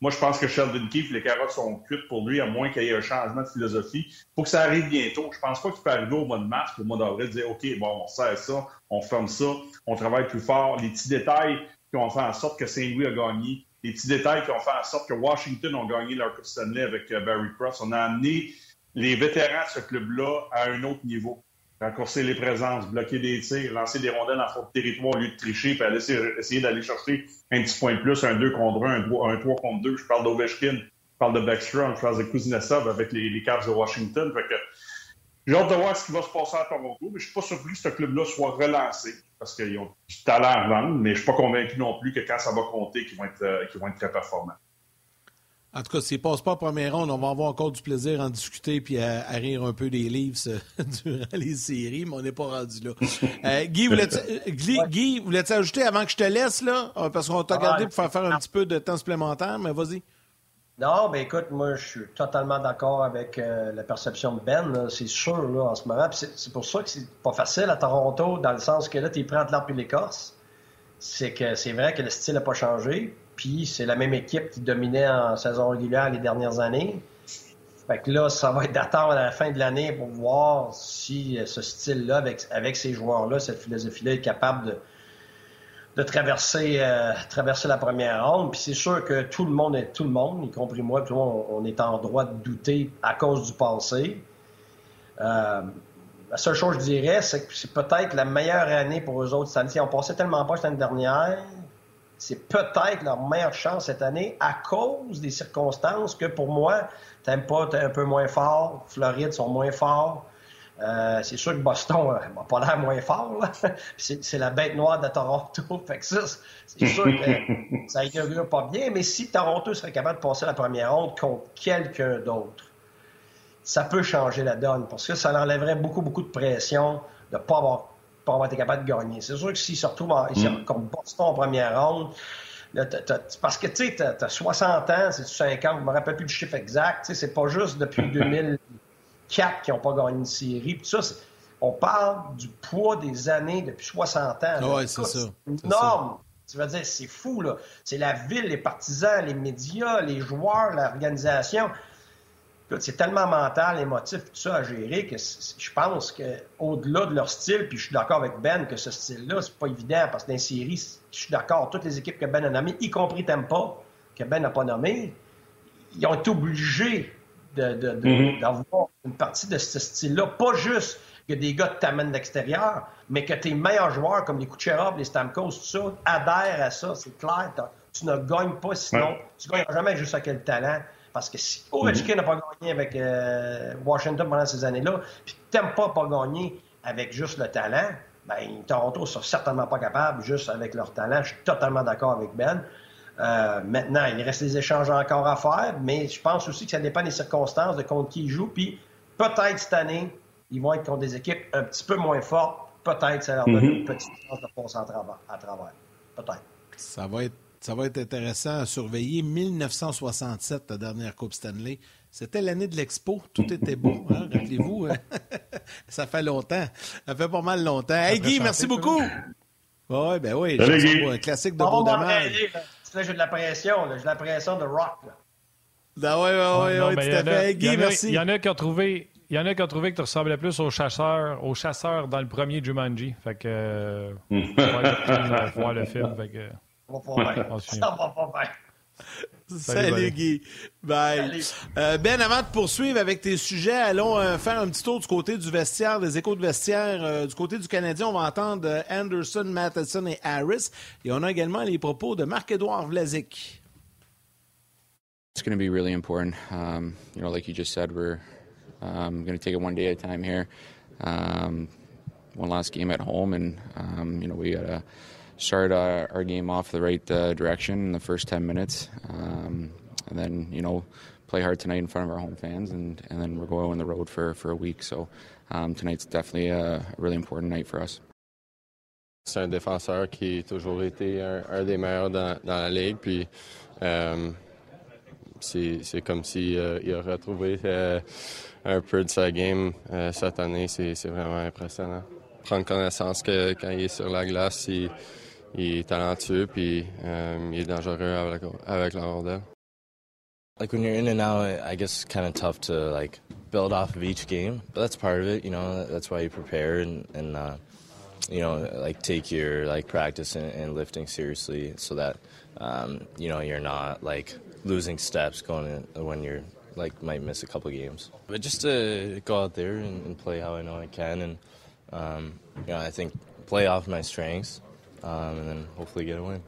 moi, je pense que Sheldon Keefe, les carottes sont cuites pour lui, à moins qu'il y ait un changement de philosophie. Pour que ça arrive bientôt. Je pense pas qu'il peut arriver au mois de mars, au mois d'avril, dire OK, bon, on sert ça, on ferme ça, on travaille plus fort. Les petits détails qui ont fait en sorte que Saint-Louis a gagné les petits détails qui ont fait en sorte que Washington ont gagné leur Coupe Stanley avec euh, Barry Cross. On a amené les vétérans de ce club-là à un autre niveau. Raccourcir les présences, bloquer des tirs, lancer des rondelles fond de territoire au lieu de tricher, puis essayer d'aller chercher un petit point de plus, un 2 contre 1, un 3, contre 2. Je parle d'Ovechkin, je parle de Backstrom, je parle de Kuznetsov avec les, les Cavs de Washington. J'ai hâte de voir ce qui va se passer à Toronto, mais je suis pas surpris que ce club-là soit relancé parce qu'ils ont du talent à vendre, mais je suis pas convaincu non plus que quand ça va compter, qu'ils vont être, euh, vont être très performants. En tout cas, s'ils ne passent pas en première ronde, on va avoir encore du plaisir à en discuter puis à, rire un peu des livres [LAUGHS] durant les séries, mais on n'est pas rendu là. Euh, Guy, voulais-tu ajouter avant que je te laisse, là? Ah, parce qu'on t'a gardé pour faire, faire un petit peu de temps supplémentaire, mais vas-y. Non, ben écoute, moi, je suis totalement d'accord avec euh, la perception de Ben, c'est sûr, là, en ce moment. c'est pour ça que c'est pas facile à Toronto, dans le sens que là, tu prends de l'arbre et l'écorce. C'est que c'est vrai que le style n'a pas changé, puis c'est la même équipe qui dominait en saison régulière les dernières années. Fait que là, ça va être d'attendre à la fin de l'année pour voir si euh, ce style-là, avec, avec ces joueurs-là, cette philosophie-là, est capable de euh, traverser la première ronde. Puis c'est sûr que tout le monde, est, tout le monde, y compris moi, tout le on est en droit de douter à cause du passé. Euh, la seule chose que je dirais, c'est que c'est peut-être la meilleure année pour eux autres cette année. Ils ont passé tellement pas l'année dernière. C'est peut-être leur meilleure chance cette année à cause des circonstances que pour moi, pas t'es un peu moins fort, Floride sont moins forts. Euh, c'est sûr que Boston n'a pas l'air moins fort. [LAUGHS] C'est la bête noire de Toronto. [LAUGHS] Fait que ça, c'est sûr que [LAUGHS] ça inaugure pas bien. Mais si Toronto serait capable de passer la première ronde contre quelqu'un d'autre, ça peut changer la donne parce que ça enlèverait beaucoup, beaucoup de pression de ne pas avoir, pas avoir été capable de gagner. C'est sûr que s'il se retrouve mm. comme Boston en première ronde, parce que tu sais, tu as, 60 ans, c'est 50, je me rappelle plus du chiffre exact. C'est pas juste depuis [LAUGHS] 2000. quatre qui n'ont pas gagné une série. Puis ça, on parle du poids des années depuis 60 ans. Oui, c'est ça. C'est énorme. Tu vas dire, c'est fou, là. C'est la ville, les partisans, les médias, les joueurs, l'organisation. C'est tellement mental, émotif, tout ça à gérer que je pense qu'au-delà de leur style, puis je suis d'accord avec Ben que ce style-là, c'est pas évident parce que dans les séries, je suis d'accord, toutes les équipes que Ben a nommées, y compris Tempa, que Ben n'a pas nommé, ils ont été obligés Mm-hmm. d'avoir une partie de ce style-là. Pas juste que des gars t'amènent d'extérieur, mais que tes meilleurs joueurs, comme les Kucherov, les Stamkos, tout ça, adhèrent à ça. C'est clair. Tu ne gagnes pas sinon. Tu ne gagneras jamais juste avec le talent. Parce que si Ovechkin mm-hmm. n'a pas gagné avec euh, Washington pendant ces années-là, puis Tempa n'a pas gagné avec juste le talent, ben Toronto ne sont certainement pas capables juste avec leur talent. Je suis totalement d'accord avec Ben. Euh, maintenant, il reste des échanges encore à faire, mais je pense aussi que ça dépend des circonstances de contre qui ils jouent. Puis peut-être cette année, ils vont être contre des équipes un petit peu moins fortes. Peut-être ça leur donne mhm. une petite chance de passer à travers. Peut-être. Ça va être. Ça va être intéressant à surveiller. 1967, la dernière Coupe Stanley. C'était l'année de l'Expo. Tout était beau. Hein? Rappelez-vous, hein? [LAUGHS] ça fait longtemps. Ça fait pas mal longtemps. Hey Guy, merci beaucoup. Oui, ben oui. Un classique de beau dommage j'ai de la pression, j'ai de la pression de rock. Ben oui, oui, oui, tout à fait. Guy, merci. Il y en a qui ont trouvé Il y en a qui ont trouvé que tu ressemblais plus au chasseur, au chasseur dans le premier Jumanji. Fait que. Euh, [LAUGHS] voir le film. Fait que, Ça va pas bien. Salut, Guy. Bye. Euh, ben, avant de poursuivre avec tes sujets, allons euh, faire un petit tour du côté du vestiaire, des échos de vestiaire. Euh, du côté du Canadien, on va entendre Anderson, Matheson et Harris. Et on a également les propos de Marc-Édouard Vlasic. It's going to be really important. Um, you know, like you just said, we're um, going to take it one day at a time here. Um, one last game at home, and um, you know we got to start uh, our game off the right uh, direction in the first 10 minutes. Um, and then, you know, play hard tonight in front of our home fans, and, and then we're going on the road for, for a week. So um, tonight's definitely a, really important night for us. C'est un défenseur qui a toujours été un, un des meilleurs dans, dans, la ligue. Puis euh, c'est comme s'il si, euh, il a retrouvé euh, un peu de sa game euh, cette année. C'est vraiment impressionnant. Prendre connaissance que quand il est sur la glace, il, il est talentueux puis um, il est dangereux avec, avec la rondelle. Like when you're in and out, I guess it's kind of tough to like build off of each game, but that's part of it. You know, that's why you prepare and, and uh, you know, like take your like practice and, and lifting seriously, so that um, you know you're not like losing steps going in when you're like might miss a couple games. But just to go out there and, and play how I know I can, and um, you know, I think play off my strengths um, and then hopefully get a win.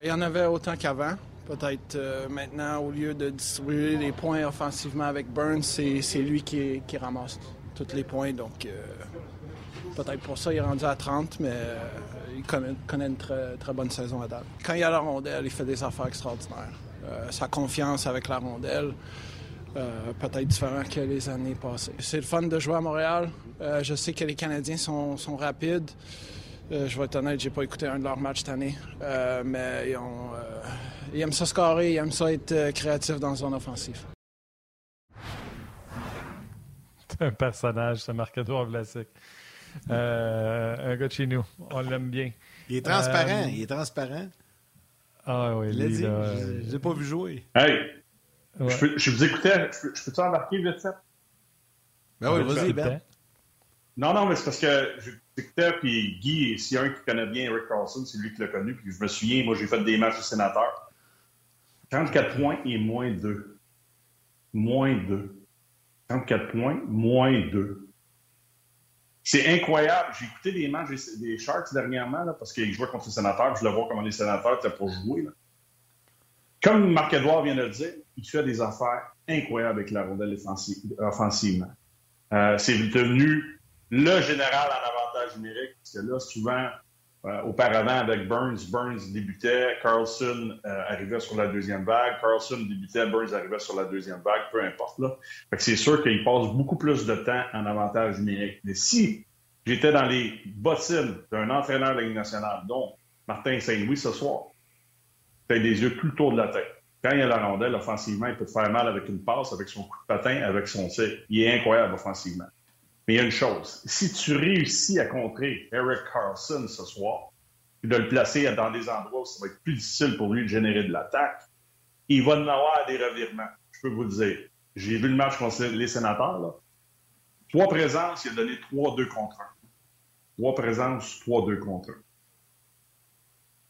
Il y en avait autant qu'avant. Peut-être euh, maintenant, au lieu de distribuer les points offensivement avec Burns, c'est lui qui, ramasse tous les points. Donc, euh, peut-être pour ça, il est rendu à 30, mais euh, il connaît, une très, bonne saison à date. Quand il a la rondelle, il fait des affaires extraordinaires. Sa confiance avec la rondelle, peut-être différent que les années passées. C'est le fun de jouer à Montréal. Je sais que les Canadiens sont rapides. Euh, je vais être honnête, j'ai pas écouté un de leurs matchs cette année, euh, mais ils, ont, euh, ils, aiment ça scorer, ils aiment ça être créatifs dans zone offensive. [LAUGHS] C'est un personnage, ce Marc-Edouard Vlasic. un gars de chez nous, on l'aime bien. Il est transparent, il est transparent. Ah oui, il l'a dit, là, je l'ai pas vu jouer. Hey, ouais. je, peux, je, vous écoutais, je peux-tu peux embarquer vite fait? Ben oui, vas-y, Ben. Non, non, mais c'est parce que j'écoutais, puis Guy, s'il y a un qui connaît bien Eric Carlson, c'est lui qui l'a connu, puis je me souviens, moi, j'ai fait des matchs au sénateur. 34 points et moins 2. Moins 2. 34 points, moins 2. C'est incroyable. J'ai écouté des matchs des Sharks dernièrement, parce qu'ils jouaient contre les sénateurs, je le vois comment les sénateurs étaient pour jouer. Comme Marc-Edouard vient de le dire, il fait des affaires incroyables avec la rondelle offensivement. Euh, c'est devenu le général en avantage numérique, parce que là, souvent, euh, auparavant, avec Burns, Burns débutait, Carlson euh, arrivait sur la deuxième vague, Carlson débutait, Burns arrivait sur la deuxième vague, peu importe. Là. c'est sûr qu'il passe beaucoup plus de temps en avantage numérique. Mais si j'étais dans les bottines d'un entraîneur de la Ligue nationale, dont Martin Saint-Louis ce soir, fait des yeux plus autour de la tête. Quand il a la rondelle, offensivement, il peut te faire mal avec une passe, avec son coup de patin, avec son tir. Il est incroyable offensivement. Mais il y a une chose, si tu réussis à contrer Eric Carlson ce soir, et de le placer dans des endroits où ça va être plus difficile pour lui de générer de l'attaque, il va en avoir des revirements. Je peux vous le dire. J'ai vu le match contre les sénateurs. Trois présences, il a donné 3-2 contre 1. Trois présences, 3-2 contre 1.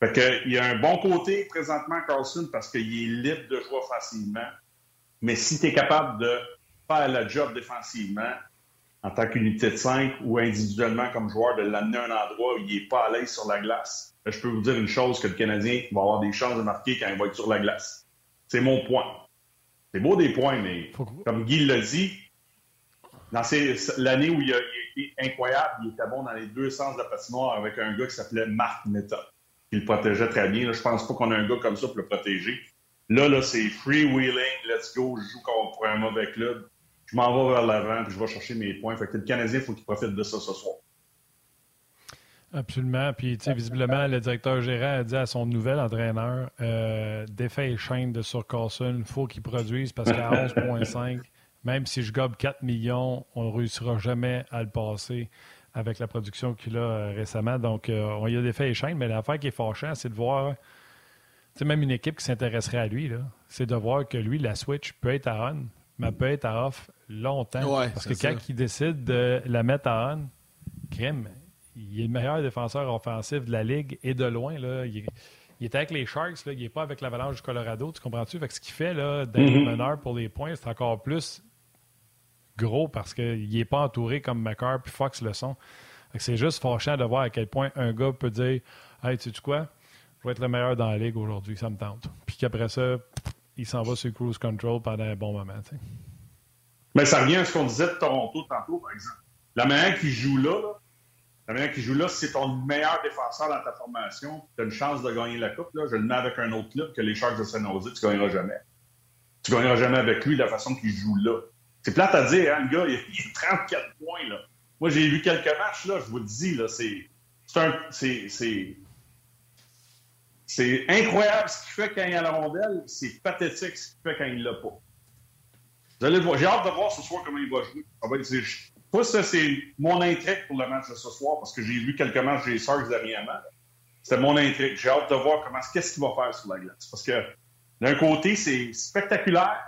Fait que, il y a un bon côté présentement, Carlson, parce qu'il est libre de jouer facilement. Mais si tu es capable de faire le job défensivement, en tant qu'unité de 5 ou individuellement comme joueur, de l'amener à un endroit où il n'est pas à l'aise sur la glace. Je peux vous dire une chose, que le Canadien va avoir des chances de marquer quand il va être sur la glace. C'est mon point. C'est beau des points, mais comme Guy l'a dit, dans l'année où il a, été incroyable, il était bon dans les deux sens de la patinoire avec un gars qui s'appelait Marc Meta, qui le protégeait très bien. Là, je pense pas qu'on a un gars comme ça pour le protéger. Là, là, c'est freewheeling, let's go, je joue pour un mauvais club je m'en vais vers l'avant, puis je vais chercher mes points. Fait que le Canadien, il faut qu'il profite de ça ce soir. Absolument. Puis, tu sais, visiblement, le directeur gérant a dit à son nouvel entraîneur euh, défait les chaînes de sur il faut qu'il produise parce qu'à [LAUGHS] 11,5, même si je gobe 4 millions, on ne réussira jamais à le passer avec la production qu'il a euh, récemment. Donc, euh, on y a défait les chaînes, mais l'affaire qui est fâchante, c'est de voir, tu sais, même une équipe qui s'intéresserait à lui, c'est de voir que lui, la switch peut être à on, mais peut être à off longtemps. Ouais, parce que quand ça. il décide de la mettre à on, crime, il est le meilleur défenseur offensif de la Ligue et de loin. Là, il, est, il est avec les Sharks, là, il n'est pas avec l'Avalanche du Colorado, tu comprends-tu? Fait que ce qu'il fait là, d'être Mhm. meneur pour les points, c'est encore plus gros parce qu'il n'est pas entouré comme McCarr puis Fox le sont. C'est juste fâchant de voir à quel point un gars peut dire Hey, tu sais quoi? Je vais être le meilleur dans la ligue aujourd'hui, ça me tente. Puis qu'après ça, il s'en va sur cruise control pendant un bon moment. tu. Mais ça revient à ce qu'on disait de Toronto tantôt, par exemple. La manière qui joue là, la manière qui joue là, c'est ton meilleur défenseur dans ta formation, tu as une chance de gagner la Coupe. Là. Je le mets avec un autre club que les Sharks de San Jose, tu ne gagneras jamais. Tu ne gagneras jamais avec lui de la façon qu'il joue là. C'est plate à dire, hein, le gars, il a il a 34 points. Là. Moi, j'ai vu quelques matchs, là, je vous le dis, là, c'est- c'est incroyable ce qu'il fait quand il a la rondelle. C'est pathétique ce qu'il fait quand il l'a pas. Vous allez voir. J'ai hâte de voir ce soir comment il va jouer. C'est- moi, ça, c'est mon intrigue pour le match de ce soir parce que j'ai vu quelques matchs des Sharks dernièrement. C'était mon intrigue. J'ai hâte de voir comment, qu'est-ce qu'il va faire sur la glace. Parce que d'un côté, c'est spectaculaire.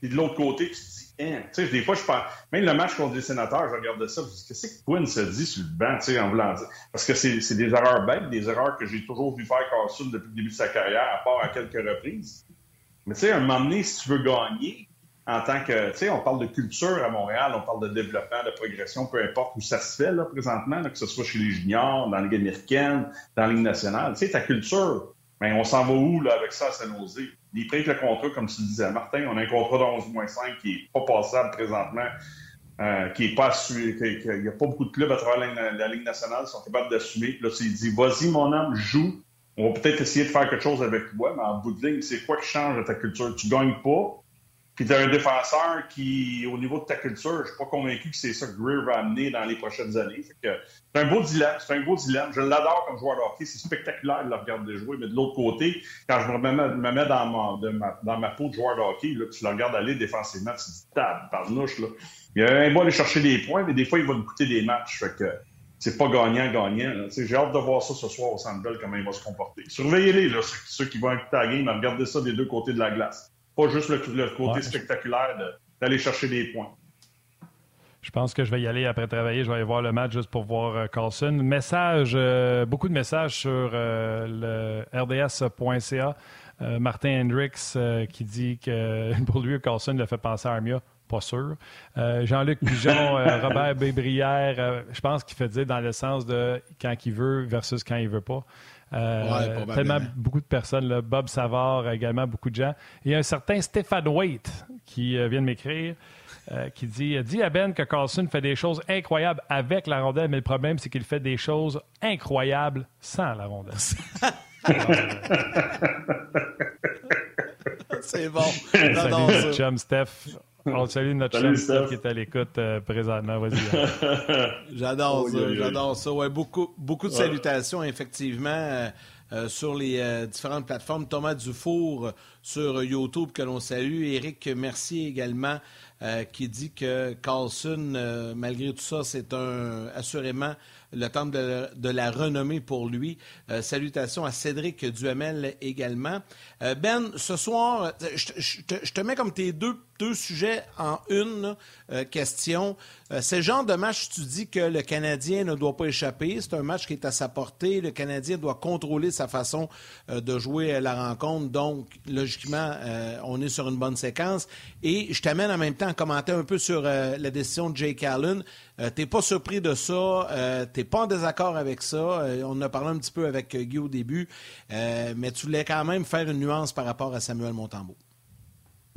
Puis de l'autre côté, tu te dis, Hein, tu sais, des fois, je pense, même le match contre les sénateurs, je regardais ça, je me dis, qu'est-ce que Quinn se dit sur le banc, tu sais, en voulant dire? Parce que c'est des erreurs bêtes, des erreurs que j'ai toujours vu faire Carlson depuis le début de sa carrière, à part à quelques reprises. Mais tu sais, à un moment donné, si tu veux gagner, en tant que, tu sais, on parle de culture à Montréal, on parle de développement, de progression, peu importe où ça se fait, là, présentement, là, que ce soit chez les juniors, dans la Ligue américaine, dans la Ligue nationale. Tu sais, ta culture, ben, on s'en va où, là, avec ça à San Jose? Il prête le contrat, comme tu le disais, Martin, on a un contrat de 11-5 qui est pas passable présentement, euh, qui est pas assumé, qui- qui- il n'y a pas beaucoup de clubs à travers la, Ligue nationale qui sont capables d'assumer. Là, tu dis, vas-y, mon homme, joue. On va peut-être essayer de faire quelque chose avec toi, mais en bout de ligne, c'est quoi qui change de ta culture? Tu gagnes pas, puis tu as un défenseur qui, au niveau de ta culture, je suis pas convaincu que c'est ça que Greer va amener dans les prochaines années. C'est un beau dilemme, c'est un beau dilemme. Je l'adore comme joueur de hockey, c'est spectaculaire de le regarder jouer, mais de l'autre côté, quand je me mets, me mets dans, ma, peau de joueur de hockey, là, puis tu le regardes aller défensivement, tu te dis, tab, parnouche, là. Il a un beau aller chercher des points, mais des fois, il va nous coûter des matchs. Fait que c'est pas gagnant-gagnant. J'ai hâte de voir ça ce soir au Centre comment il va se comporter. Surveillez-les, ceux, qui vont écouter la game, regardez ça des deux côtés de la glace. Pas juste le, le côté Ouais. spectaculaire de- d'aller chercher des points. Je pense que je vais y aller après travailler. Je vais aller voir le match juste pour voir euh, Carlson. Message, euh, beaucoup de messages sur euh, le rds.ca. Euh, Martin Hendricks qui dit que [LAUGHS] pour lui, Carlson le fait penser à Armia. Pas sûr. Jean-Luc Pigeon, [LAUGHS] Robert Bébrière, je pense qu'il fait dire dans le sens de quand il veut versus quand il veut pas. Euh, Ouais, tellement beaucoup de personnes, là. Bob Savard également, beaucoup de gens. Et il y a un certain Stéphane Waite qui euh, vient de m'écrire, euh, qui dit Dis à Ben que Carlson fait des choses incroyables avec la rondelle, mais le problème, c'est qu'il fait des choses incroyables sans la rondelle. [LAUGHS] C'est bon. [LAUGHS] Chum Steph. On [LAUGHS] salue notre Salut, qui est à l'écoute euh, présentement. Vas-y. [LAUGHS] [LAUGHS] J'adore Oh, ça, j'adore ça. Ouais, beaucoup, beaucoup de Ouais. salutations, effectivement, euh, euh, sur les euh, différentes plateformes. Thomas Dufour euh, sur YouTube que l'on salue. Éric Mercier également euh, qui dit que Carlson, euh, malgré tout ça, c'est un assurément le temps de, de la renommée pour lui. Euh, salutations à Cédric Duhamel également. Euh, ben, ce soir, je te mets comme tes deux, deux sujets en une euh, question. Euh, c'est le genre de match, tu dis que le Canadien ne doit pas échapper. C'est un match qui est à sa portée. Le Canadien doit contrôler sa façon euh, de jouer la rencontre. Donc, logiquement, euh, on est sur une bonne séquence. Et je t'amène en même temps à commenter un peu sur la décision de Jake Allen. T'es pas surpris de ça, t'es pas en désaccord avec ça. On en a parlé un petit peu avec Guy au début, mais tu voulais quand même faire une nuance par rapport à Samuel Montembeau.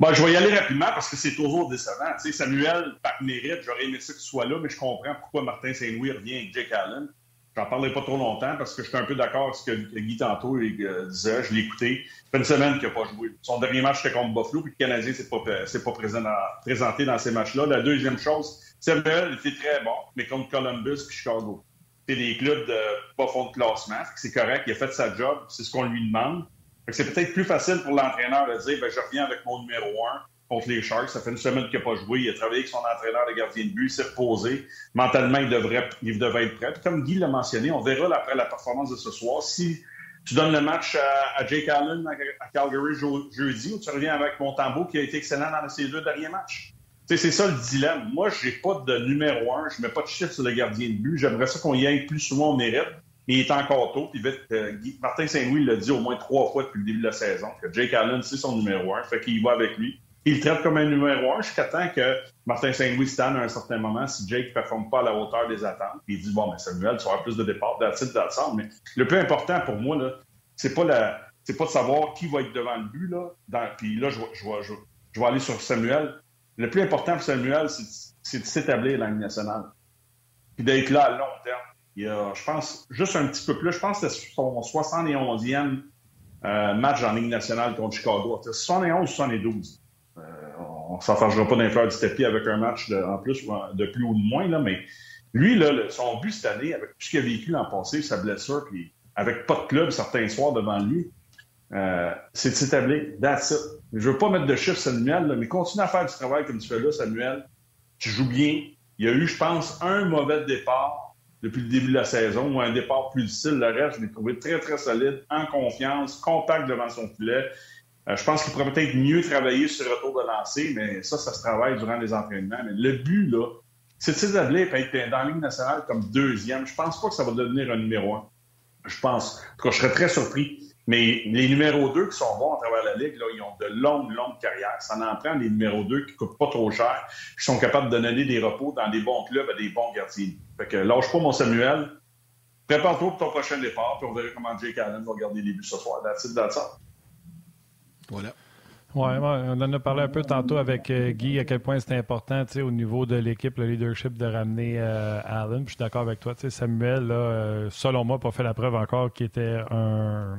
Bon, je vais y aller rapidement parce que c'est toujours décevant. Tu sais, Samuel, par mérite, j'aurais aimé ça qu'il soit là, mais je comprends pourquoi Martin Saint-Louis revient avec Jake Allen. J'en parlerai pas trop longtemps parce que je suis un peu d'accord avec ce que Guy tantôt euh, disait. Je l'ai écouté. Ça fait une semaine qu'il n'a pas joué. Son dernier match, c'était contre Buffalo, puis le Canadien pas, s'est pas présent dans- présenté dans ces matchs-là. La deuxième chose, Samuel était très bon, mais contre Columbus puis Chicago. C'est des clubs de pas fond de classement. C'est correct, il a fait sa job, c'est ce qu'on lui demande. C'est peut-être plus facile pour l'entraîneur de dire ben, je reviens avec mon numéro un contre les Sharks. Ça fait une semaine qu'il n'a pas joué. Il a travaillé avec son entraîneur de gardien de but. Il s'est reposé. Mentalement, il devrait, il devait être prêt. Comme Guy l'a mentionné, on verra après la performance de ce soir si tu donnes le match à, Jake Allen à, Calgary je- jeudi ou tu reviens avec Montembeau qui a été excellent dans ses deux derniers matchs. c'est ça le dilemme. Moi, j'ai pas de numéro un, je mets pas de chiffre sur le gardien de but. J'aimerais ça qu'on y aille plus souvent au mérite. Mais il est encore tôt. Puis vite, euh, Martin Saint-Louis l'a dit au moins trois fois depuis le début de la saison, que Jake Allen, c'est son numéro un. Fait qu'il va avec lui. Il le traite comme un numéro un jusqu'à temps que Martin Saint-Louis stanne à un certain moment si Jake ne performe pas à la hauteur des attentes. Puis il dit, bon, mais Samuel, tu avoir plus de départ, d'attitude, d'attente. Mais le plus important pour moi, là, c'est pas de savoir qui va être devant le but, là. puis là, je vais aller sur Samuel. Le plus important pour Samuel, c'est de s'établir dans la Ligue nationale. Puis d'être là à long terme. Il y a, je pense, juste un petit peu plus. Je pense que c'est son 71e euh, match en Ligue nationale contre Chicago. 71 72. Euh, on ne s'enfargera pas d'un fleur du tapis avec un match de, en plus de plus ou de moins, là, mais lui, là, son but cette année, avec tout ce qu'il a vécu l'an passé, sa blessure, puis avec pas de club certains soirs devant lui, euh, c'est de s'établir. That's it. Je veux pas mettre de chiffres, Samuel, mais continue à faire du travail comme tu fais là, Samuel. Tu joues bien. Il y a eu, je pense, un mauvais départ depuis le début de la saison ou un départ plus difficile. Le reste, je l'ai trouvé très, très solide, en confiance, compact devant son filet. Euh, je pense qu'il pourrait peut-être mieux travailler sur le retour de lancer, mais ça, ça se travaille durant les entraînements. Mais le but, là, c'est de s'établir et être dans la Ligue nationale comme deuxième. Je pense pas que ça va devenir un numéro un. Je pense. En tout cas, je serais très surpris. Mais les numéros 2 qui sont bons à travers la Ligue, là, ils ont de longues, longues carrières. Ça en prend des numéros 2 qui ne coûtent pas trop cher, qui sont capables de donner des repos dans des bons clubs à des bons gardiens. Fait que lâche pas mon Samuel. Prépare-toi pour ton prochain départ, puis on verra comment Jake Allen va garder les buts ce soir. That's it, that's Voilà. Oui, on en a parlé un peu tantôt avec euh, Guy à quel point c'était important au niveau de l'équipe, le leadership, de ramener euh, Allen. je suis d'accord avec toi. Samuel, là, euh, selon moi, pas fait la preuve encore qu'il était un,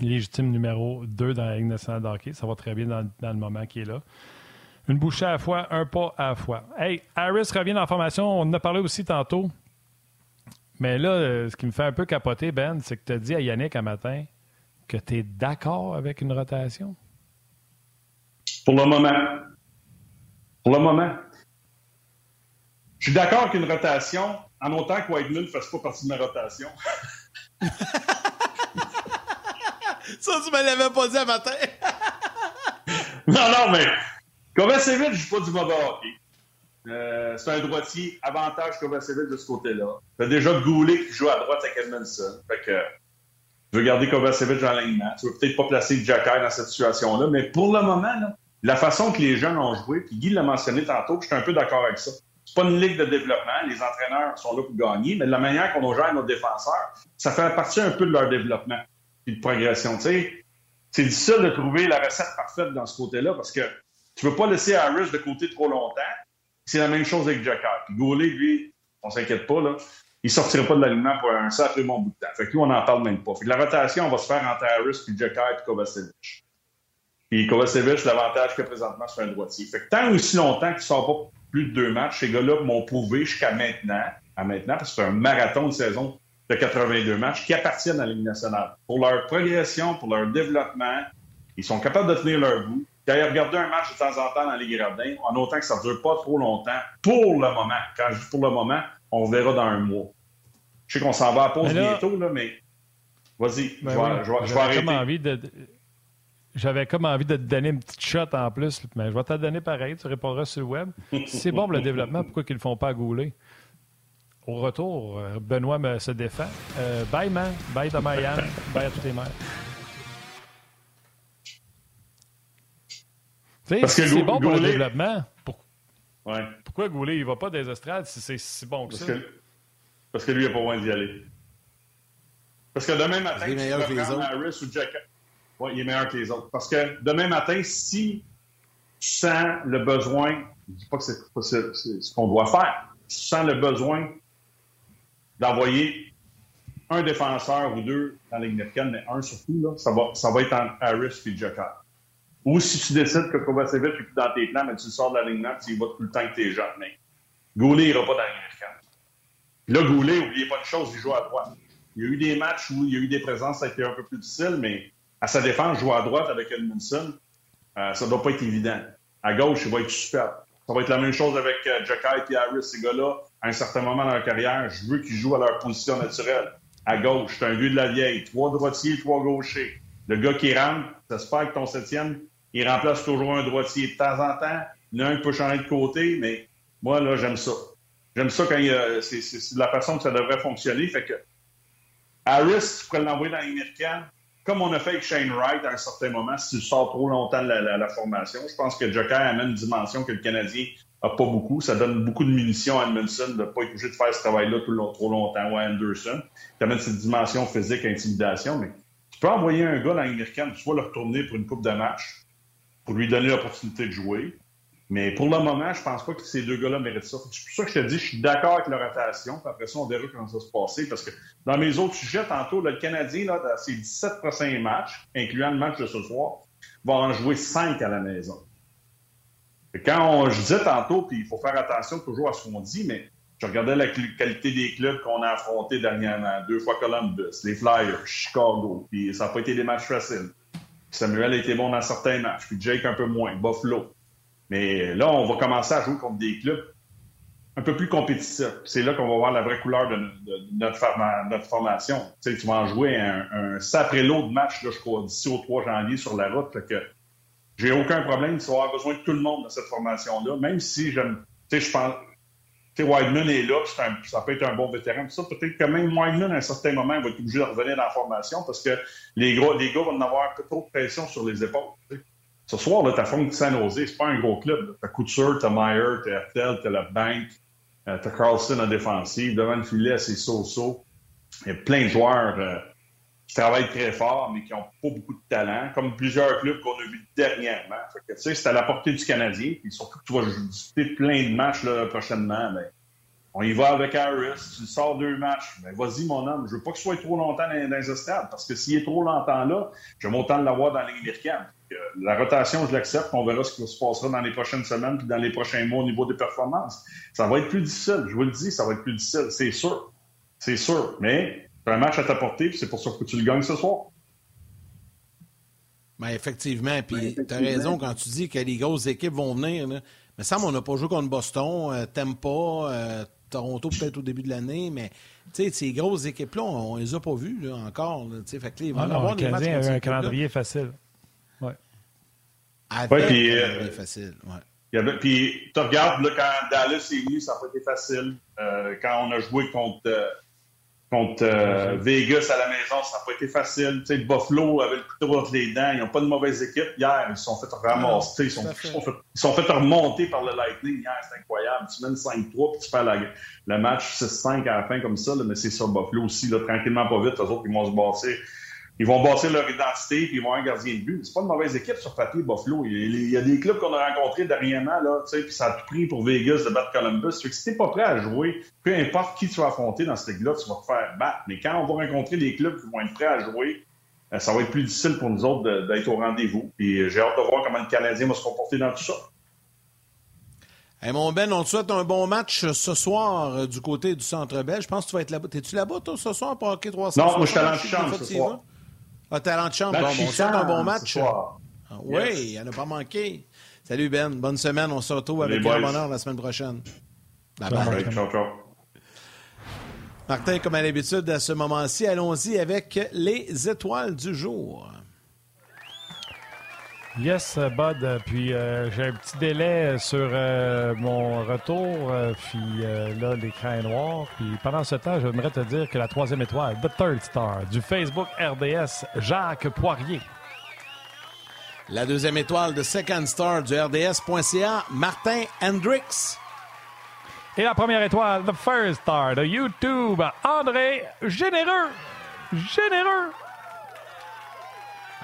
légitime numéro 2 dans la Ligue nationale de hockey. Ça va très bien dans, le moment qui est là. Une bouchée à la fois, un pas à la fois. Hey, Harris revient dans la formation. On en a parlé aussi tantôt. Mais là, euh, ce qui me fait un peu capoter, Ben, c'est que tu as dit à Yannick un matin que tu es d'accord avec une rotation? Pour le moment. Pour le moment. Je suis d'accord avec une rotation en autant que Whiteman ne fasse pas partie de ma rotation. [LAUGHS] Ça, tu me l'avais pas dit un matin. [LAUGHS] non, non, mais Kovacevic ne joue pas du mauvais hockey. Euh, c'est un droitier, avantage Kovacevic de ce côté-là. T'as déjà Goulet qui joue à droite avec Edmondson. Fait que tu veux garder Kovacevic en l'alignement. Tu veux peut-être pas placer Jacky dans cette situation-là, mais pour le moment, la façon que les jeunes ont joué, puis Guy l'a mentionné tantôt, je suis un peu d'accord avec ça. C'est pas une ligue de développement, les entraîneurs sont là pour gagner, mais la manière qu'on gère nos défenseurs, ça fait partie un peu de leur développement de progression. c'est difficile de trouver la recette parfaite dans ce côté-là parce que tu ne veux pas laisser Harris de côté trop longtemps? C'est la même chose avec Jacker. Puis Goulet, lui, on s'inquiète pas, là. Il sortira pas de l'alignement pour un sacré bon bout de temps. Fait que lui, on n'en parle même pas. Fait que la rotation, on va se faire entre Harris, puis Jacker, puis Kovacevic. Puis Kovacevic, l'avantage que présentement, c'est un droitier. Fait que tant aussi longtemps qu'il ne sort pas plus de deux matchs, ces gars-là m'ont prouvé jusqu'à maintenant, à maintenant, parce que c'est un marathon de saison de 82 matchs qui appartiennent à la Ligue nationale. Pour leur progression, pour leur développement, ils sont capables de tenir leur bout. D'ailleurs, regarder un match de temps en temps dans les gradins, en autant que ça ne dure pas trop longtemps, pour le moment. Quand je dis pour le moment, on verra dans un mois. Je sais qu'on s'en va à pause bientôt, là, mais vas-y, ben je, vais, je, vais, arrêter. envie de... J'avais comme envie de te donner une petite shot en plus, mais je vais te la donner pareil, tu répondras sur le web. Si c'est bon pour le développement, pourquoi ils ne le font pas à gouler? Au retour, euh, Benoît me, se défend. Euh, bye, man. Bye, Damayan. bye à tous les mères. C'est bon pour le développement. Pourquoi Goulet, il va pas des estrades si c'est si bon que parce ça? Que, parce que lui, il n'a pas besoin d'y aller. Parce que demain matin, il est meilleur que les autres. Harris ou Jack... Ouais, il est meilleur que les autres. Parce que demain matin, si tu sens le besoin, je ne dis pas que c'est ce qu'on doit faire, si tu sens le besoin d'envoyer un défenseur ou deux dans la Ligue américaine, mais un surtout, là, ça, va, ça va être en Harris et Joker. Ou si tu décides que Kovacevic n'est plus dans tes plans, mais tu le sors de la ligne tu y vas tout le temps que t'es jeune. Mais Goulet n'ira pas dans la Ligue américaine. Là, Goulet, n'oubliez pas une chose, il joue à droite. Il y a eu des matchs où il y a eu des présences qui a été un peu plus difficiles, mais à sa défense, jouer à droite avec Edmondson, euh, ça ne doit pas être évident. À gauche, il va être super. Ça va être la même chose avec euh, et Harris, ces gars-là à un certain moment dans leur carrière, je veux qu'ils jouent à leur position naturelle. À gauche, c'est un vieux de la vieille. Trois droitiers, trois gauchers. Le gas qui rentre, j'espère que ton septième, il remplace toujours un droitier. De temps en temps, Il y en a un qui peut changer de côté, mais moi, là, j'aime ça. J'aime ça quand c'est la façon que ça devrait fonctionner. Fait que Harris, tu pourrais l'envoyer dans l'américaine, comme on a fait avec Shane Wright à un certain moment, si tu sors trop longtemps de la, formation. Je pense que Joker amène une dimension que le Canadien n'a pas beaucoup. Ça donne beaucoup de munitions à Edmondson de ne pas être obligé de faire ce travail-là trop longtemps ou à Anderson. Tu amènes cette dimension physique, intimidation, mais tu peux envoyer un gars dans l'américaine, tu vas le retourner pour une coupe de match, pour lui donner l'opportunité de jouer. Mais pour le moment, je pense pas que ces deux gars-là méritent ça. C'est pour ça que je te dis, je suis d'accord avec la rotation. Puis après ça, on verra comment ça va se passer. Parce que dans mes autres sujets, tantôt, le Canadien, dans ses 17 prochains matchs, incluant le match de ce soir, va en jouer 5 à la maison. Quand on, je disais tantôt, puis il faut faire attention toujours à ce qu'on dit, mais je regardais la qualité des clubs qu'on a affrontés dernièrement. Deux fois Columbus, les Flyers, Chicago, puis ça n'a pas été des matchs faciles. Samuel a été bon dans certains matchs, puis Jake un peu moins, Buffalo. Mais là, on va commencer à jouer contre des clubs un peu plus compétitifs. C'est là qu'on va voir la vraie couleur de, notre, formation. Tu, sais, tu vas en jouer un, un sapré lot de matchs, je crois, d'ici au 3 janvier sur la route. que j'ai aucun problème de avoir besoin de tout le monde dans cette formation-là, même si. Tu sais, je pense. Wideman est là, ça peut être un bon vétéran. Ça, peut-être que même Wideman, à un certain moment, va être obligé de revenir dans la formation parce que les, gros, les gars vont avoir un peu trop de pression sur les épaules. Ce soir, là, t'as Funk San Jose, c'est pas un gros club. T'as Couture, t'as Meyer, t'as Hertel, t'as la Bank, euh, t'as Carlson en défensive. Devant le filet, c'est So-So. Il y a plein de joueurs euh, qui travaillent très fort, mais qui n'ont pas beaucoup de talent, comme plusieurs clubs qu'on a vus dernièrement. Fait que, tu sais, c'est à la portée du Canadien. Puis surtout que tu vas discuter plein de matchs là, prochainement. Ben, on y va avec Harris, tu sors deux matchs. Ben, vas-y, mon homme. Je veux pas que ce soit trop longtemps dans, dans les estrades, parce que s'il est trop longtemps là, j'aime autant l'avoir dans la Ligue. La rotation, je l'accepte. On verra ce qui se passera dans les prochaines semaines puis dans les prochains mois au niveau des performances. Ça va être plus difficile. Je vous le dis, ça va être plus difficile. C'est sûr. C'est sûr. Mais c'est un match à t'apporter puis c'est pour ça que tu le gagnes ce soir. Ben effectivement. Puis tu as raison quand tu dis que les grosses équipes vont venir. Mais ça, on n'a pas joué contre Boston, euh, Tampa, euh, Toronto peut-être au début de l'année, mais ces grosses équipes-là, on, ne les a pas vues encore. fait que, ils vont ah avoir des matchs. un calendrier facile. Avec puis, euh, facile. Ouais. Puis tu regardes, là, quand Dallas est venu, ça n'a pas été facile. Euh, quand on a joué contre, euh, contre Vegas à la maison, ça n'a pas été facile. Tu sais, Buffalo avait le couteau entre les dents. Ils n'ont pas de mauvaise équipe. Hier, ils se sont fait ramasser. Ils, sont, ils, sont fait, remonter par le Lightning. Hier, c'est incroyable. Tu mènes 5-3 puis tu fais la, le match 6-5 à la fin comme ça. Là, mais c'est ça, Buffalo aussi. Là, tranquillement, pas vite. Les autres, ils vont se bosser ils vont bâtir leur identité puis ils vont avoir un gardien de but. C'est pas une mauvaise équipe sur papier, Buffalo. Il y a, des clubs qu'on a rencontrés dernièrement, là, puis ça a tout pris pour Vegas de battre Columbus. Fait que si t'es pas prêt à jouer, peu importe qui tu vas affronter dans cette ligue-là, tu vas te faire battre. Mais quand on va rencontrer des clubs qui vont être prêts à jouer, euh, ça va être plus difficile pour nous autres d'être au rendez-vous. Puis euh, j'ai hâte de voir comment le Canadien va se comporter dans tout ça. Hey, mon Ben, on te souhaite un bon match ce soir euh, du côté du Centre Bell. Je pense que tu vas être là-bas. T'es-tu là-bas, toi, ce soir, pour Hockey 300? Non, moi, je suis à l'antichambre ce soir. Ah, talent de chambre. Bon, on souhaite un bon match. Ah, oui, il n'y en a pas manqué. Salut Ben, bonne semaine. On se retrouve avec grand bonheur la semaine prochaine. Bye bye. Ciao, ciao. Martin, comme à l'habitude, à ce moment-ci, allons-y avec les étoiles du jour. Yes, Bud. Puis euh, j'ai un petit délai sur euh, mon retour. Euh, puis là, l'écran est noir. Puis pendant ce temps, j'aimerais te dire que la troisième étoile, The Third Star, du Facebook RDS, Jacques Poirier. La deuxième étoile de Second Star du RDS.ca, Martin Hendricks. Et la première étoile, The First Star de YouTube, André Généreux. Généreux.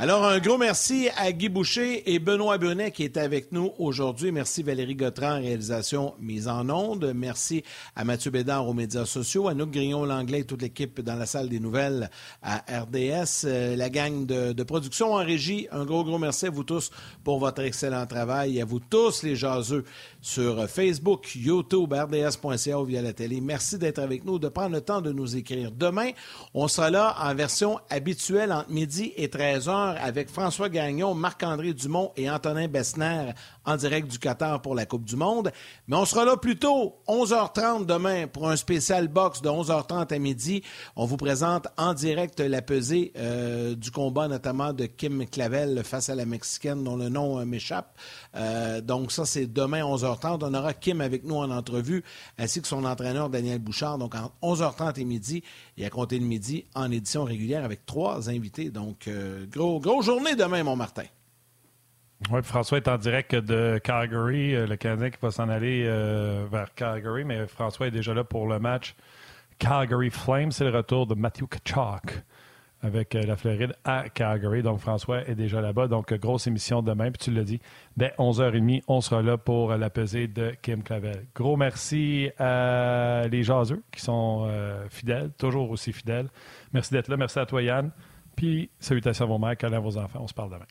Alors, un gros merci à Guy Boucher et Benoît Brunet qui est avec nous aujourd'hui. Merci Valérie Gautran, réalisation mise en onde. Merci à Mathieu Bédard aux médias sociaux, à Nouk Grignon-Langlais et toute l'équipe dans la salle des nouvelles à RDS, euh, la gang de, de, production en régie. Un gros, gros merci à vous tous pour votre excellent travail et à vous tous les jaseux sur Facebook, YouTube, RDS.ca ou via la télé. Merci d'être avec nous, de prendre le temps de nous écrire. Demain, on sera là en version habituelle entre midi et 13 h heure avec François Gagnon, Marc-André Dumont et Antonin Bessner en direct du Qatar pour la Coupe du Monde. Mais on sera là plus tôt, 11h30 demain, pour un spécial box de 11h30 à midi. On vous présente en direct la pesée euh, du combat, notamment de Kim Clavel face à la Mexicaine, dont le nom euh, m'échappe. Euh, donc ça, c'est demain 11h30. On aura Kim avec nous en entrevue, ainsi que son entraîneur Daniel Bouchard. Donc entre 11h30 et midi, et à compter de midi, en édition régulière avec trois invités. Donc, gros, gros journée demain, mon Martin. Oui, François est en direct de Calgary, le Canadien qui va s'en aller vers Calgary, mais François est déjà là pour le match Calgary Flames. C'est le retour de Matthew Kachuk avec euh, la Floride à Calgary. Donc, François est déjà là-bas. Donc, grosse émission demain. Puis, tu l'as dit, dès 11h30, on sera là pour la pesée de Kim Clavel. Gros merci à les jaseux qui sont euh, fidèles, toujours aussi fidèles. Merci d'être là. Merci à toi, Yann. Puis, salutations à vos mères, câlins à vos enfants. On se parle demain.